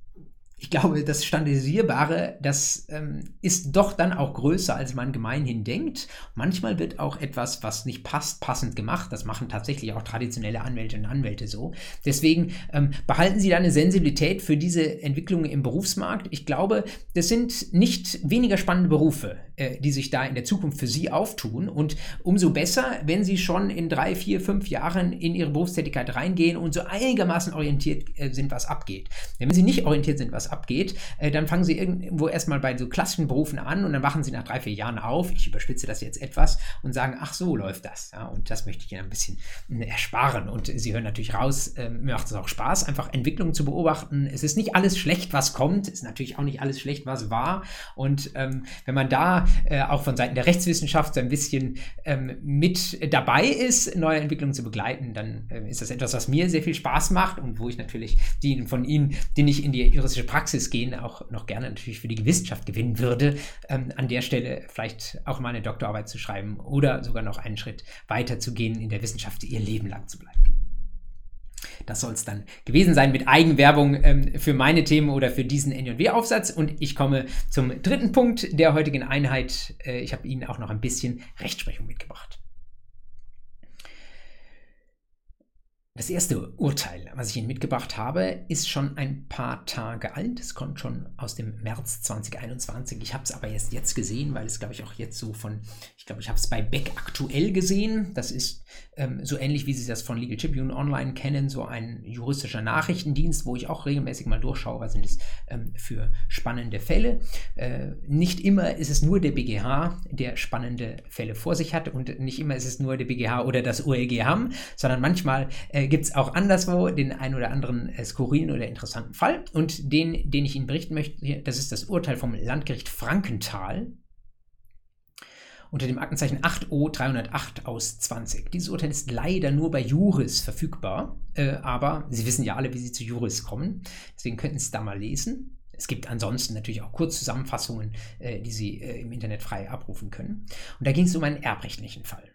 ich glaube, das Standardisierbare, das ähm, ist doch dann auch größer, als man gemeinhin denkt. Manchmal wird auch etwas, was nicht passt, passend gemacht. Das machen tatsächlich auch traditionelle Anwältinnen und Anwälte so. Deswegen ähm, behalten Sie da eine Sensibilität für diese Entwicklungen im Berufsmarkt. Ich glaube, das sind nicht weniger spannende Berufe, äh, die sich da in der Zukunft für Sie auftun. Und umso besser, wenn Sie schon in drei, vier, fünf Jahren in Ihre Berufstätigkeit reingehen und so einigermaßen orientiert äh, sind, was abgeht. Denn wenn Sie nicht orientiert sind, was abgeht, äh, dann fangen sie irgendwo erstmal bei so klassischen Berufen an und dann wachen sie nach drei, vier Jahren auf. Ich überspitze das jetzt etwas und sagen, ach so läuft das. Ja, und das möchte ich Ihnen ein bisschen äh, ersparen. Und Sie hören natürlich raus, äh, mir macht es auch Spaß, einfach Entwicklungen zu beobachten. Es ist nicht alles schlecht, was kommt, es ist natürlich auch nicht alles schlecht, was war. Und ähm, wenn man da äh, auch von Seiten der Rechtswissenschaft so ein bisschen ähm, mit dabei ist, neue Entwicklungen zu begleiten, dann äh, ist das etwas, was mir sehr viel Spaß macht und wo ich natürlich die von Ihnen, die nicht in die juristische Praxis gehen, auch noch gerne natürlich für die Wissenschaft gewinnen würde, ähm, an der Stelle vielleicht auch mal eine Doktorarbeit zu schreiben oder sogar noch einen Schritt weiter zu gehen in der Wissenschaft, ihr Leben lang zu bleiben. Das soll es dann gewesen sein mit Eigenwerbung ähm, für meine Themen oder für diesen NJW-Aufsatz. Und ich komme zum dritten Punkt der heutigen Einheit. Äh, ich habe Ihnen auch noch ein bisschen Rechtsprechung mitgebracht. Das erste Urteil, was ich Ihnen mitgebracht habe, ist schon ein paar Tage alt. Es kommt schon aus dem März 2021. Ich habe es aber erst jetzt gesehen, weil es, glaube ich, auch jetzt so von, ich glaube, ich habe es bei Beck aktuell gesehen. Das ist ähm, so ähnlich, wie Sie das von Legal Tribune Online kennen, so ein juristischer Nachrichtendienst, wo ich auch regelmäßig mal durchschaue, was sind es ähm, für spannende Fälle. Äh, nicht immer ist es nur der BGH, der spannende Fälle vor sich hat und nicht immer ist es nur der BGH oder das OEG haben, sondern manchmal äh, gibt es auch anderswo den einen oder anderen äh, skurrilen oder interessanten Fall. Und den, den ich Ihnen berichten möchte, das ist das Urteil vom Landgericht Frankenthal unter dem Aktenzeichen 8O 308 aus 20. Dieses Urteil ist leider nur bei Juris verfügbar, äh, aber Sie wissen ja alle, wie Sie zu Juris kommen. Deswegen könnten Sie es da mal lesen. Es gibt ansonsten natürlich auch Kurzzusammenfassungen, äh, die Sie äh, im Internet frei abrufen können. Und da ging es um einen erbrechtlichen Fall.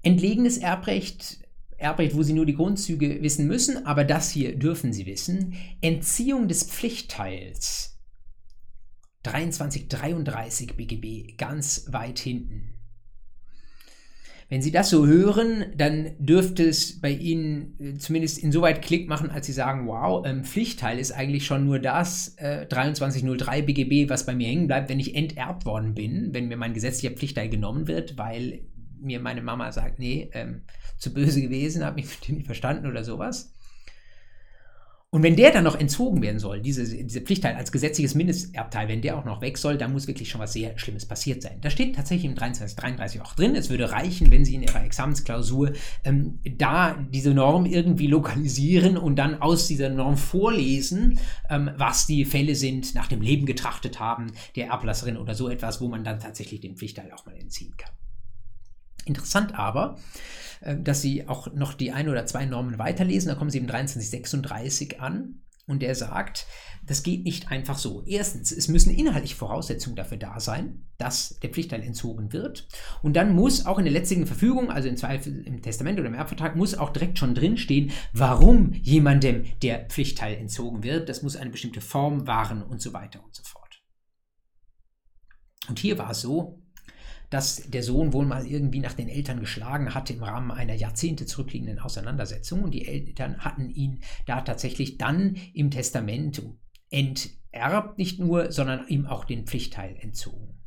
Entlegenes Erbrecht, Erbrecht, wo Sie nur die Grundzüge wissen müssen, aber das hier dürfen Sie wissen. Entziehung des Pflichtteils. 2333 BGB, ganz weit hinten. Wenn Sie das so hören, dann dürfte es bei Ihnen äh, zumindest insoweit Klick machen, als Sie sagen, wow, ähm, Pflichtteil ist eigentlich schon nur das äh, 2303 BGB, was bei mir hängen bleibt, wenn ich enterbt worden bin, wenn mir mein gesetzlicher Pflichtteil genommen wird, weil mir meine Mama sagt, nee, ähm, zu böse gewesen, habe mich (laughs) nicht verstanden oder sowas. Und wenn der dann noch entzogen werden soll, diese, diese Pflichtteil als gesetzliches Mindesterbteil, wenn der auch noch weg soll, dann muss wirklich schon was sehr Schlimmes passiert sein. Da steht tatsächlich im 2333 auch drin, es würde reichen, wenn Sie in Ihrer Examensklausur ähm, da diese Norm irgendwie lokalisieren und dann aus dieser Norm vorlesen, ähm, was die Fälle sind, nach dem Leben getrachtet haben, der Erblasserin oder so etwas, wo man dann tatsächlich den Pflichtteil auch mal entziehen kann. Interessant aber, äh, dass Sie auch noch die ein oder zwei Normen weiterlesen. Da kommen Sie im 2336 an und der sagt, das geht nicht einfach so. Erstens, es müssen inhaltliche Voraussetzungen dafür da sein, dass der Pflichtteil entzogen wird. Und dann muss auch in der letzten Verfügung, also im Zweifel im Testament oder im Erbvertrag, muss auch direkt schon drinstehen, warum jemandem der Pflichtteil entzogen wird. Das muss eine bestimmte Form wahren und so weiter und so fort. Und hier war es so, dass der Sohn wohl mal irgendwie nach den Eltern geschlagen hatte im Rahmen einer Jahrzehnte zurückliegenden Auseinandersetzung und die Eltern hatten ihn da tatsächlich dann im Testament enterbt, nicht nur, sondern ihm auch den Pflichtteil entzogen.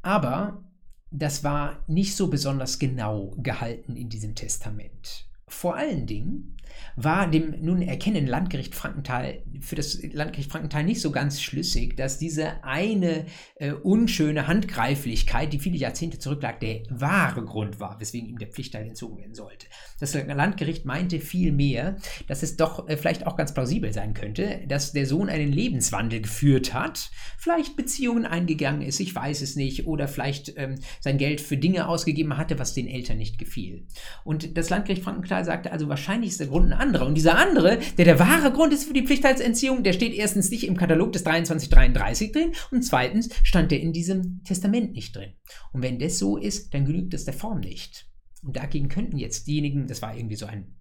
Aber das war nicht so besonders genau gehalten in diesem Testament. Vor allen Dingen war dem nun erkennenden Landgericht Frankenthal für das Landgericht Frankenthal nicht so ganz schlüssig, dass diese eine äh, unschöne Handgreiflichkeit, die viele Jahrzehnte zurücklag, der wahre Grund war, weswegen ihm der Pflichtteil entzogen werden sollte. Das Landgericht meinte vielmehr, dass es doch äh, vielleicht auch ganz plausibel sein könnte, dass der Sohn einen Lebenswandel geführt hat, vielleicht Beziehungen eingegangen ist, ich weiß es nicht, oder vielleicht ähm, sein Geld für Dinge ausgegeben hatte, was den Eltern nicht gefiel. Und das Landgericht Frankenthal sagte also, wahrscheinlich ist der Grund ein anderer. Und dieser andere, der der wahre Grund ist für die Pflichtteilsentziehung, der steht erstens nicht im Katalog des 2333 drin und zweitens stand der in diesem Testament nicht drin. Und wenn das so ist, dann genügt das der Form nicht. Und dagegen könnten jetzt diejenigen, das war irgendwie so ein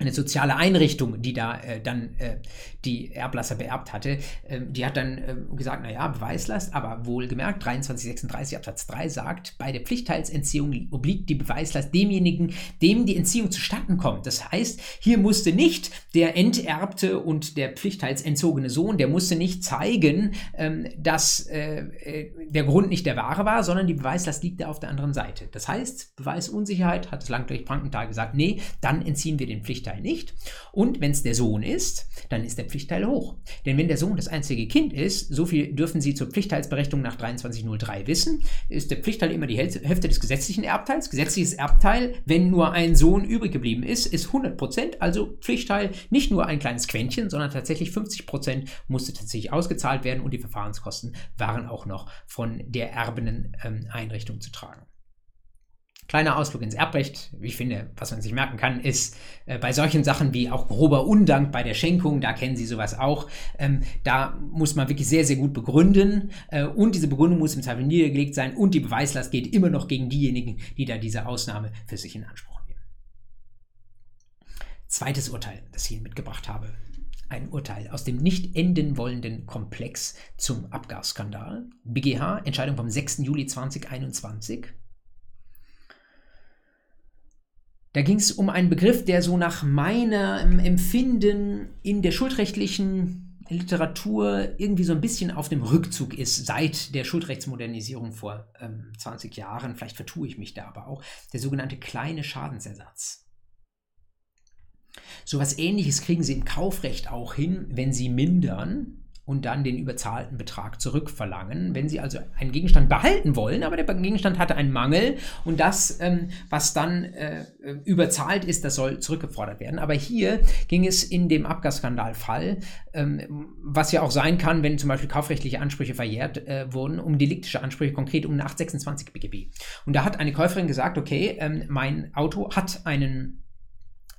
eine soziale Einrichtung, die da äh, dann äh, die Erblasser beerbt hatte, äh, die hat dann ähm, gesagt, naja, Beweislast, aber wohlgemerkt, 2336 Absatz 3 sagt, bei der Pflichtteilsentziehung obliegt die Beweislast demjenigen, dem die Entziehung zustatten kommt. Das heißt, hier musste nicht der enterbte und der pflichtteilsentzogene Sohn, der musste nicht zeigen, ähm, dass äh, äh, der Grund nicht der wahre war, sondern die Beweislast liegt da auf der anderen Seite. Das heißt, Beweisunsicherheit, hat das Landgericht Frankenthal gesagt, nee, dann entziehen wir den Pflichtteil Pflichtteil nicht. Und wenn es der Sohn ist, dann ist der Pflichtteil hoch. Denn wenn der Sohn das einzige Kind ist, so viel dürfen Sie zur Pflichtteilsberechnung nach 2303 wissen, ist der Pflichtteil immer die Hälfte des gesetzlichen Erbteils. Gesetzliches Erbteil, wenn nur ein Sohn übrig geblieben ist, ist 100 Prozent, also Pflichtteil nicht nur ein kleines Quäntchen, sondern tatsächlich 50 Prozent musste tatsächlich ausgezahlt werden und die Verfahrenskosten waren auch noch von der erbenden ähm, Einrichtung zu tragen. Kleiner Ausflug ins Erbrecht. Ich finde, was man sich merken kann, ist äh, bei solchen Sachen wie auch grober Undank bei der Schenkung, da kennen Sie sowas auch, ähm, da muss man wirklich sehr, sehr gut begründen äh, und diese Begründung muss im Zweifel niedergelegt sein und die Beweislast geht immer noch gegen diejenigen, die da diese Ausnahme für sich in Anspruch nehmen. Zweites Urteil, das ich Ihnen mitgebracht habe. Ein Urteil aus dem nicht enden wollenden Komplex zum Abgasskandal. BGH, Entscheidung vom 6. Juli 2021. Da ging es um einen Begriff, der so nach meinem Empfinden in der schuldrechtlichen Literatur irgendwie so ein bisschen auf dem Rückzug ist seit der Schuldrechtsmodernisierung vor ähm, 20 Jahren. Vielleicht vertue ich mich da aber auch. Der sogenannte kleine Schadensersatz. So etwas ähnliches kriegen Sie im Kaufrecht auch hin, wenn Sie mindern und dann den überzahlten Betrag zurückverlangen. Wenn Sie also einen Gegenstand behalten wollen, aber der Gegenstand hatte einen Mangel und das, ähm, was dann äh, überzahlt ist, das soll zurückgefordert werden. Aber hier ging es in dem Abgasskandalfall, ähm, was ja auch sein kann, wenn zum Beispiel kaufrechtliche Ansprüche verjährt äh, wurden, um deliktische Ansprüche, konkret um 826 BGB. Und da hat eine Käuferin gesagt, okay, ähm, mein Auto hat einen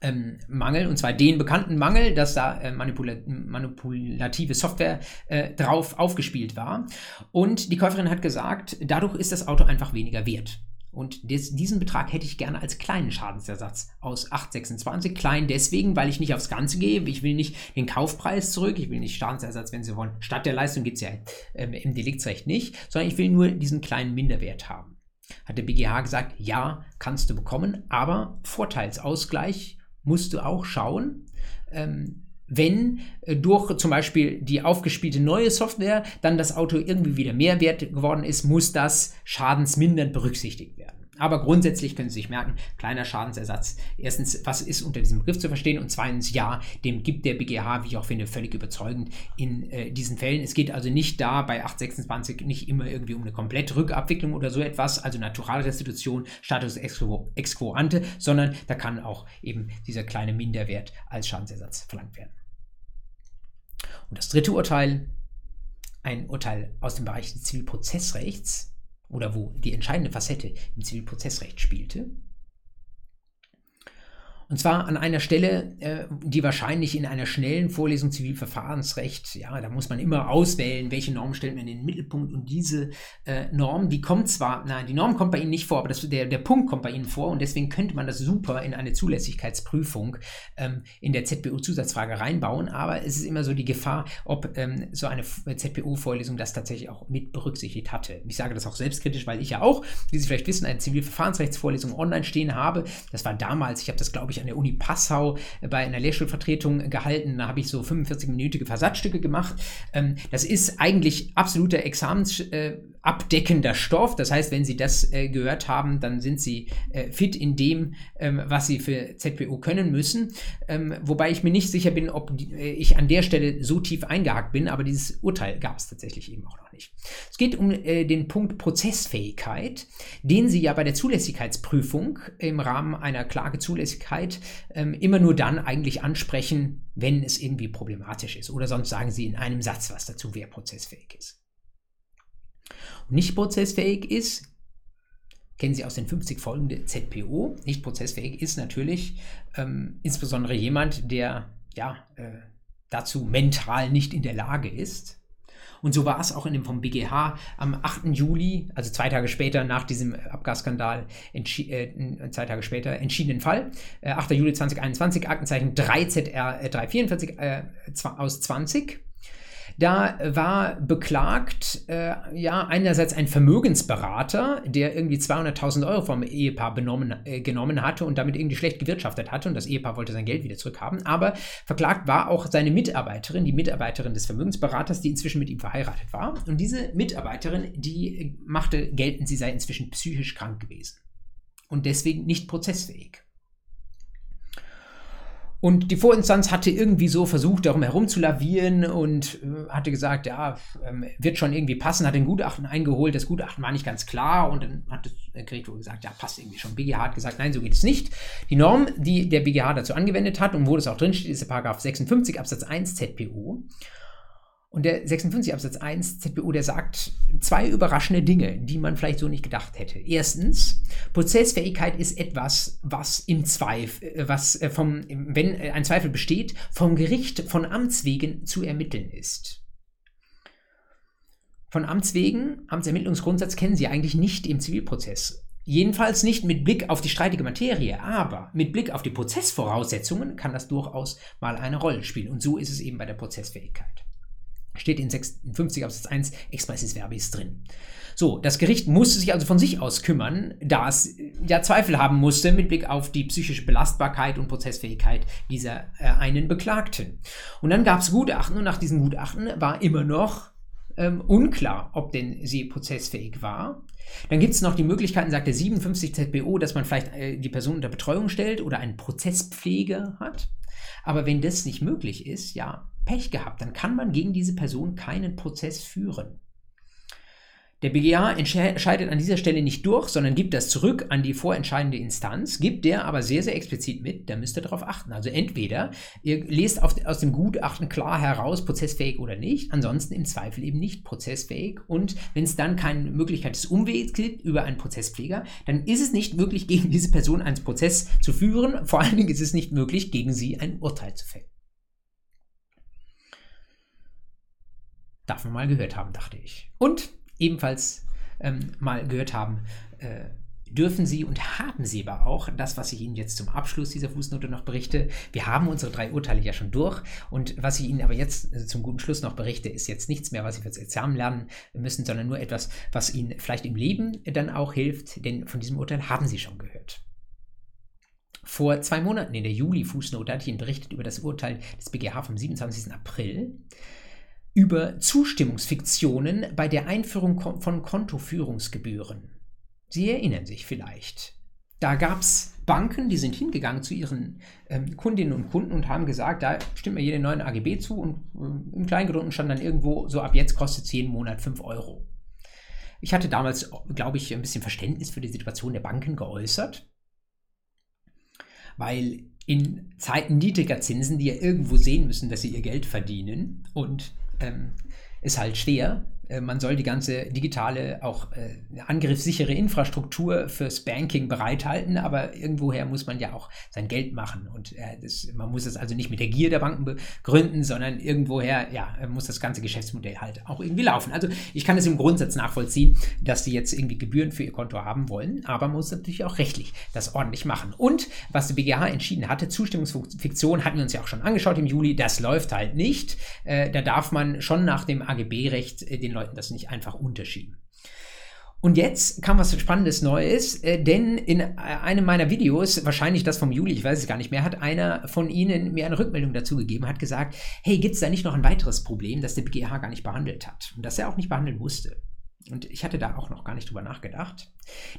ähm, Mangel, und zwar den bekannten Mangel, dass da äh, manipula manipulative Software äh, drauf aufgespielt war. Und die Käuferin hat gesagt, dadurch ist das Auto einfach weniger wert. Und des, diesen Betrag hätte ich gerne als kleinen Schadensersatz aus 826. Klein deswegen, weil ich nicht aufs Ganze gehe. Ich will nicht den Kaufpreis zurück. Ich will nicht Schadensersatz, wenn Sie wollen. Statt der Leistung gibt es ja ähm, im Deliktsrecht nicht, sondern ich will nur diesen kleinen Minderwert haben. Hat der BGH gesagt, ja, kannst du bekommen, aber Vorteilsausgleich musst du auch schauen, ähm, wenn äh, durch zum Beispiel die aufgespielte neue Software dann das Auto irgendwie wieder mehr wert geworden ist, muss das schadensmindernd berücksichtigt werden. Aber grundsätzlich können Sie sich merken, kleiner Schadensersatz. Erstens, was ist unter diesem Begriff zu verstehen? Und zweitens, ja, dem gibt der BGH, wie ich auch finde, völlig überzeugend in äh, diesen Fällen. Es geht also nicht da bei 826 nicht immer irgendwie um eine komplette Rückabwicklung oder so etwas, also Naturalrestitution, Status ex quo, ante, sondern da kann auch eben dieser kleine Minderwert als Schadensersatz verlangt werden. Und das dritte Urteil, ein Urteil aus dem Bereich des Zivilprozessrechts, oder wo die entscheidende Facette im Zivilprozessrecht spielte. Und zwar an einer Stelle, äh, die wahrscheinlich in einer schnellen Vorlesung Zivilverfahrensrecht, ja, da muss man immer auswählen, welche Norm stellt man in den Mittelpunkt. Und diese äh, Norm, die kommt zwar, nein, die Norm kommt bei Ihnen nicht vor, aber das, der, der Punkt kommt bei Ihnen vor. Und deswegen könnte man das super in eine Zulässigkeitsprüfung ähm, in der ZBU-Zusatzfrage reinbauen. Aber es ist immer so die Gefahr, ob ähm, so eine ZBU-Vorlesung das tatsächlich auch mit berücksichtigt hatte. Ich sage das auch selbstkritisch, weil ich ja auch, wie Sie vielleicht wissen, eine Zivilverfahrensrechtsvorlesung online stehen habe. Das war damals, ich habe das, glaube ich, an der Uni Passau bei einer Lehrschulvertretung gehalten. Da habe ich so 45-minütige Versatzstücke gemacht. Ähm, das ist eigentlich absoluter examensabdeckender Stoff. Das heißt, wenn Sie das äh, gehört haben, dann sind Sie äh, fit in dem, ähm, was Sie für ZPO können müssen. Ähm, wobei ich mir nicht sicher bin, ob äh, ich an der Stelle so tief eingehakt bin, aber dieses Urteil gab es tatsächlich eben auch noch nicht. Es geht um den Punkt Prozessfähigkeit, den Sie ja bei der Zulässigkeitsprüfung im Rahmen einer Klagezulässigkeit Zulässigkeit ähm, immer nur dann eigentlich ansprechen, wenn es irgendwie problematisch ist. Oder sonst sagen sie in einem Satz was dazu, wer prozessfähig ist. Und nicht prozessfähig ist, kennen Sie aus den 50 Folgen der ZPO. Nicht prozessfähig ist natürlich ähm, insbesondere jemand, der ja, äh, dazu mental nicht in der Lage ist. Und so war es auch in dem vom BGH am 8. Juli, also zwei Tage später nach diesem Abgasskandal, äh, zwei Tage später entschiedenen Fall. Äh, 8. Juli 2021, Aktenzeichen 3ZR äh, 344 äh, aus 20. Da war beklagt, äh, ja, einerseits ein Vermögensberater, der irgendwie 200.000 Euro vom Ehepaar benommen, äh, genommen hatte und damit irgendwie schlecht gewirtschaftet hatte und das Ehepaar wollte sein Geld wieder zurückhaben. Aber verklagt war auch seine Mitarbeiterin, die Mitarbeiterin des Vermögensberaters, die inzwischen mit ihm verheiratet war. Und diese Mitarbeiterin, die machte geltend, sie sei inzwischen psychisch krank gewesen und deswegen nicht prozessfähig. Und die Vorinstanz hatte irgendwie so versucht, darum herum zu lavieren und äh, hatte gesagt, ja, ähm, wird schon irgendwie passen, hat den Gutachten eingeholt. Das Gutachten war nicht ganz klar und dann hat das Gericht wohl gesagt, ja, passt irgendwie schon. BGH hat gesagt, nein, so geht es nicht. Die Norm, die der BGH dazu angewendet hat und wo das auch drinsteht, ist der Paragraph 56 Absatz 1 ZPO. Und der 56 Absatz 1 ZBU, der sagt zwei überraschende Dinge, die man vielleicht so nicht gedacht hätte. Erstens, Prozessfähigkeit ist etwas, was im Zweifel, äh, was äh, vom, wenn ein Zweifel besteht, vom Gericht von Amts wegen zu ermitteln ist. Von Amts wegen, Amtsermittlungsgrundsatz kennen Sie eigentlich nicht im Zivilprozess. Jedenfalls nicht mit Blick auf die streitige Materie, aber mit Blick auf die Prozessvoraussetzungen kann das durchaus mal eine Rolle spielen. Und so ist es eben bei der Prozessfähigkeit. Steht in 56 Absatz 1 expressis verbis drin. So, das Gericht musste sich also von sich aus kümmern, da es ja Zweifel haben musste mit Blick auf die psychische Belastbarkeit und Prozessfähigkeit dieser äh, einen Beklagten. Und dann gab es Gutachten und nach diesen Gutachten war immer noch ähm, unklar, ob denn sie prozessfähig war. Dann gibt es noch die Möglichkeiten, sagt der 57 ZBO, dass man vielleicht äh, die Person unter Betreuung stellt oder einen Prozesspflege hat. Aber wenn das nicht möglich ist, ja, Pech gehabt, dann kann man gegen diese Person keinen Prozess führen. Der BGH entscheidet an dieser Stelle nicht durch, sondern gibt das zurück an die vorentscheidende Instanz, gibt der aber sehr, sehr explizit mit, da müsst ihr darauf achten. Also entweder ihr lest auf, aus dem Gutachten klar heraus, prozessfähig oder nicht, ansonsten im Zweifel eben nicht prozessfähig. Und wenn es dann keine Möglichkeit des Umwegs gibt über einen Prozesspfleger, dann ist es nicht möglich, gegen diese Person einen Prozess zu führen. Vor allen Dingen ist es nicht möglich, gegen sie ein Urteil zu fällen. Darf man mal gehört haben, dachte ich. Und ebenfalls ähm, mal gehört haben, äh, dürfen Sie und haben Sie aber auch das, was ich Ihnen jetzt zum Abschluss dieser Fußnote noch berichte. Wir haben unsere drei Urteile ja schon durch und was ich Ihnen aber jetzt äh, zum guten Schluss noch berichte, ist jetzt nichts mehr, was Sie für das Examen lernen müssen, sondern nur etwas, was Ihnen vielleicht im Leben dann auch hilft, denn von diesem Urteil haben Sie schon gehört. Vor zwei Monaten in der Juli-Fußnote hatte ich Ihnen berichtet über das Urteil des BGH vom 27. April über Zustimmungsfiktionen bei der Einführung von Kontoführungsgebühren. Sie erinnern sich vielleicht. Da gab es Banken, die sind hingegangen zu ihren ähm, Kundinnen und Kunden und haben gesagt, da stimmt mir jede neuen AGB zu und äh, im Kleingedruckten stand dann irgendwo, so ab jetzt kostet es jeden Monat 5 Euro. Ich hatte damals, glaube ich, ein bisschen Verständnis für die Situation der Banken geäußert, weil in Zeiten niedriger Zinsen, die ja irgendwo sehen müssen, dass sie ihr Geld verdienen und ähm, ist halt schwer, man soll die ganze digitale, auch äh, angriffssichere Infrastruktur fürs Banking bereithalten, aber irgendwoher muss man ja auch sein Geld machen und äh, das, man muss es also nicht mit der Gier der Banken begründen, sondern irgendwoher ja, muss das ganze Geschäftsmodell halt auch irgendwie laufen. Also ich kann es im Grundsatz nachvollziehen, dass sie jetzt irgendwie Gebühren für ihr Konto haben wollen, aber man muss natürlich auch rechtlich das ordentlich machen. Und was der BGH entschieden hatte, Zustimmungsfiktion hatten wir uns ja auch schon angeschaut im Juli, das läuft halt nicht. Äh, da darf man schon nach dem AGB-Recht äh, den Leuten das nicht einfach unterschieben. Und jetzt kam was Spannendes Neues, äh, denn in äh, einem meiner Videos, wahrscheinlich das vom Juli, ich weiß es gar nicht mehr, hat einer von Ihnen mir eine Rückmeldung dazu gegeben, hat gesagt, hey, gibt es da nicht noch ein weiteres Problem, das der BGH gar nicht behandelt hat und das er auch nicht behandeln musste? Und ich hatte da auch noch gar nicht drüber nachgedacht.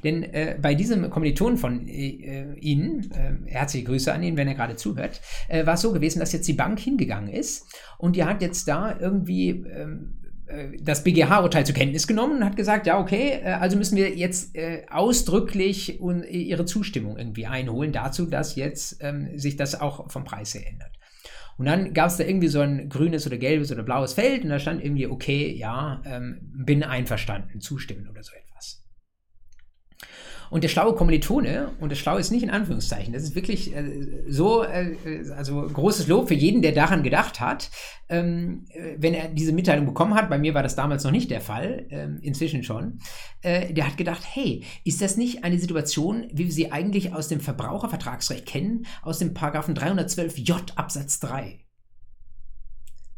Denn äh, bei diesem Kommiliton von äh, Ihnen, äh, herzliche Grüße an ihn, wenn er gerade zuhört, äh, war es so gewesen, dass jetzt die Bank hingegangen ist und die hat jetzt da irgendwie ähm, äh, das BGH-Urteil zur Kenntnis genommen und hat gesagt, ja, okay, äh, also müssen wir jetzt äh, ausdrücklich ihre Zustimmung irgendwie einholen dazu, dass jetzt ähm, sich das auch vom Preis her ändert. Und dann gab es da irgendwie so ein grünes oder gelbes oder blaues Feld und da stand irgendwie, okay, ja, ähm, bin einverstanden, zustimmen oder so etwas. Und der schlaue Kommilitone, und das Schlaue ist nicht in Anführungszeichen, das ist wirklich äh, so, äh, also großes Lob für jeden, der daran gedacht hat, ähm, äh, wenn er diese Mitteilung bekommen hat, bei mir war das damals noch nicht der Fall, ähm, inzwischen schon, äh, der hat gedacht, hey, ist das nicht eine Situation, wie wir sie eigentlich aus dem Verbrauchervertragsrecht kennen, aus dem Paragraphen 312j Absatz 3?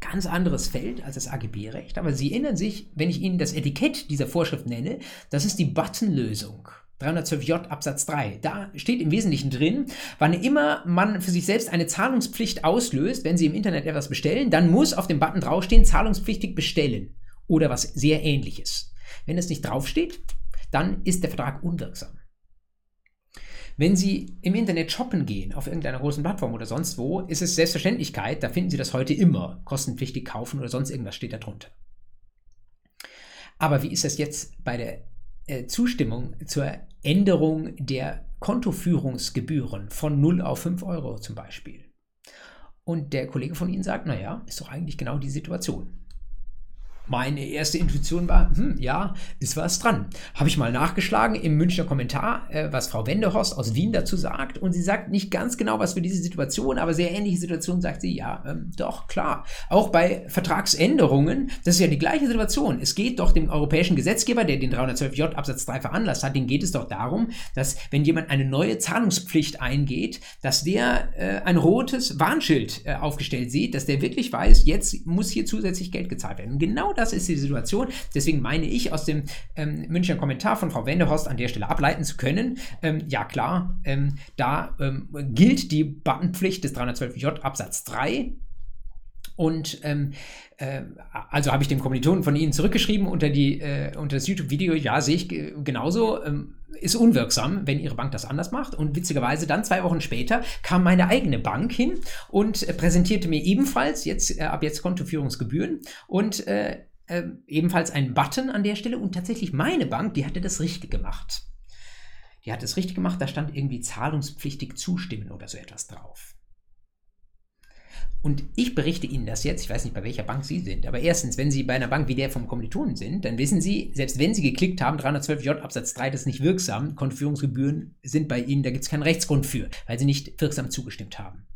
ganz anderes Feld als das AGB-Recht, aber Sie erinnern sich, wenn ich Ihnen das Etikett dieser Vorschrift nenne, das ist die Buttonlösung. 312j Absatz 3. Da steht im Wesentlichen drin, wann immer man für sich selbst eine Zahlungspflicht auslöst, wenn Sie im Internet etwas bestellen, dann muss auf dem Button draufstehen, zahlungspflichtig bestellen oder was sehr ähnliches. Wenn es nicht draufsteht, dann ist der Vertrag unwirksam. Wenn Sie im Internet shoppen gehen, auf irgendeiner großen Plattform oder sonst wo, ist es Selbstverständlichkeit, da finden Sie das heute immer. Kostenpflichtig kaufen oder sonst irgendwas steht da drunter. Aber wie ist das jetzt bei der äh, Zustimmung zur Änderung der Kontoführungsgebühren von 0 auf 5 Euro zum Beispiel? Und der Kollege von Ihnen sagt, naja, ist doch eigentlich genau die Situation meine erste Intuition war, hm, ja, ist was dran. Habe ich mal nachgeschlagen im Münchner Kommentar, äh, was Frau Wendehorst aus Wien dazu sagt. Und sie sagt nicht ganz genau was für diese Situation, aber sehr ähnliche Situation sagt sie, ja, ähm, doch, klar. Auch bei Vertragsänderungen, das ist ja die gleiche Situation. Es geht doch dem europäischen Gesetzgeber, der den 312j Absatz 3 veranlasst hat, den geht es doch darum, dass wenn jemand eine neue Zahlungspflicht eingeht, dass der äh, ein rotes Warnschild äh, aufgestellt sieht, dass der wirklich weiß, jetzt muss hier zusätzlich Geld gezahlt werden. Genau das ist die Situation. Deswegen meine ich, aus dem ähm, Münchner Kommentar von Frau Wendehorst an der Stelle ableiten zu können, ähm, ja klar, ähm, da ähm, gilt die Buttonpflicht des 312j Absatz 3 und ähm, äh, also habe ich dem Kommilitonen von Ihnen zurückgeschrieben unter, die, äh, unter das YouTube-Video, ja, sehe ich genauso, ähm, ist unwirksam, wenn Ihre Bank das anders macht. Und witzigerweise dann zwei Wochen später kam meine eigene Bank hin und äh, präsentierte mir ebenfalls jetzt äh, ab jetzt Kontoführungsgebühren und äh, äh, ebenfalls einen Button an der Stelle. Und tatsächlich meine Bank, die hatte das richtig gemacht. Die hat es richtig gemacht, da stand irgendwie zahlungspflichtig zustimmen oder so etwas drauf. Und ich berichte Ihnen das jetzt, ich weiß nicht, bei welcher Bank Sie sind, aber erstens, wenn Sie bei einer Bank wie der vom Kommilitonen sind, dann wissen Sie, selbst wenn Sie geklickt haben, 312j Absatz 3, das ist nicht wirksam, Kontoführungsgebühren sind bei Ihnen, da gibt es keinen Rechtsgrund für, weil Sie nicht wirksam zugestimmt haben.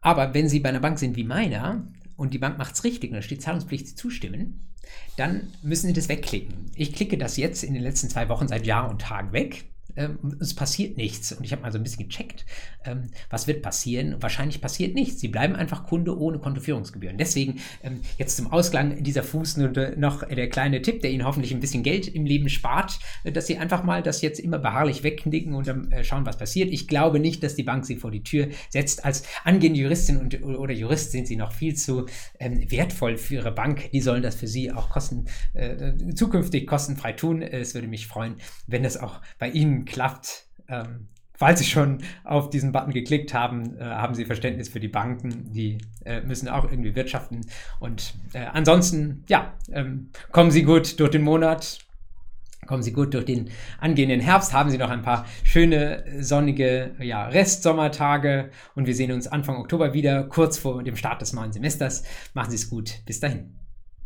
Aber wenn Sie bei einer Bank sind wie meiner und die Bank macht es richtig und da steht Zahlungspflicht zustimmen, dann müssen Sie das wegklicken. Ich klicke das jetzt in den letzten zwei Wochen seit Jahr und Tag weg ähm, es passiert nichts. Und ich habe mal so ein bisschen gecheckt, ähm, was wird passieren. Wahrscheinlich passiert nichts. Sie bleiben einfach Kunde ohne Kontoführungsgebühren. Deswegen ähm, jetzt zum Ausklang dieser Fußnote noch der kleine Tipp, der Ihnen hoffentlich ein bisschen Geld im Leben spart, äh, dass Sie einfach mal das jetzt immer beharrlich wegknicken und dann äh, schauen, was passiert. Ich glaube nicht, dass die Bank Sie vor die Tür setzt. Als angehende Juristin und, oder Jurist sind Sie noch viel zu ähm, wertvoll für Ihre Bank. Die sollen das für Sie auch kosten, äh, zukünftig kostenfrei tun. Es würde mich freuen, wenn das auch bei Ihnen klappt. Ähm, falls Sie schon auf diesen Button geklickt haben, äh, haben Sie Verständnis für die Banken. Die äh, müssen auch irgendwie wirtschaften. Und äh, ansonsten, ja, ähm, kommen Sie gut durch den Monat. Kommen Sie gut durch den angehenden Herbst, haben Sie noch ein paar schöne, sonnige ja, Restsommertage und wir sehen uns Anfang Oktober wieder, kurz vor dem Start des neuen Semesters. Machen Sie es gut. Bis dahin.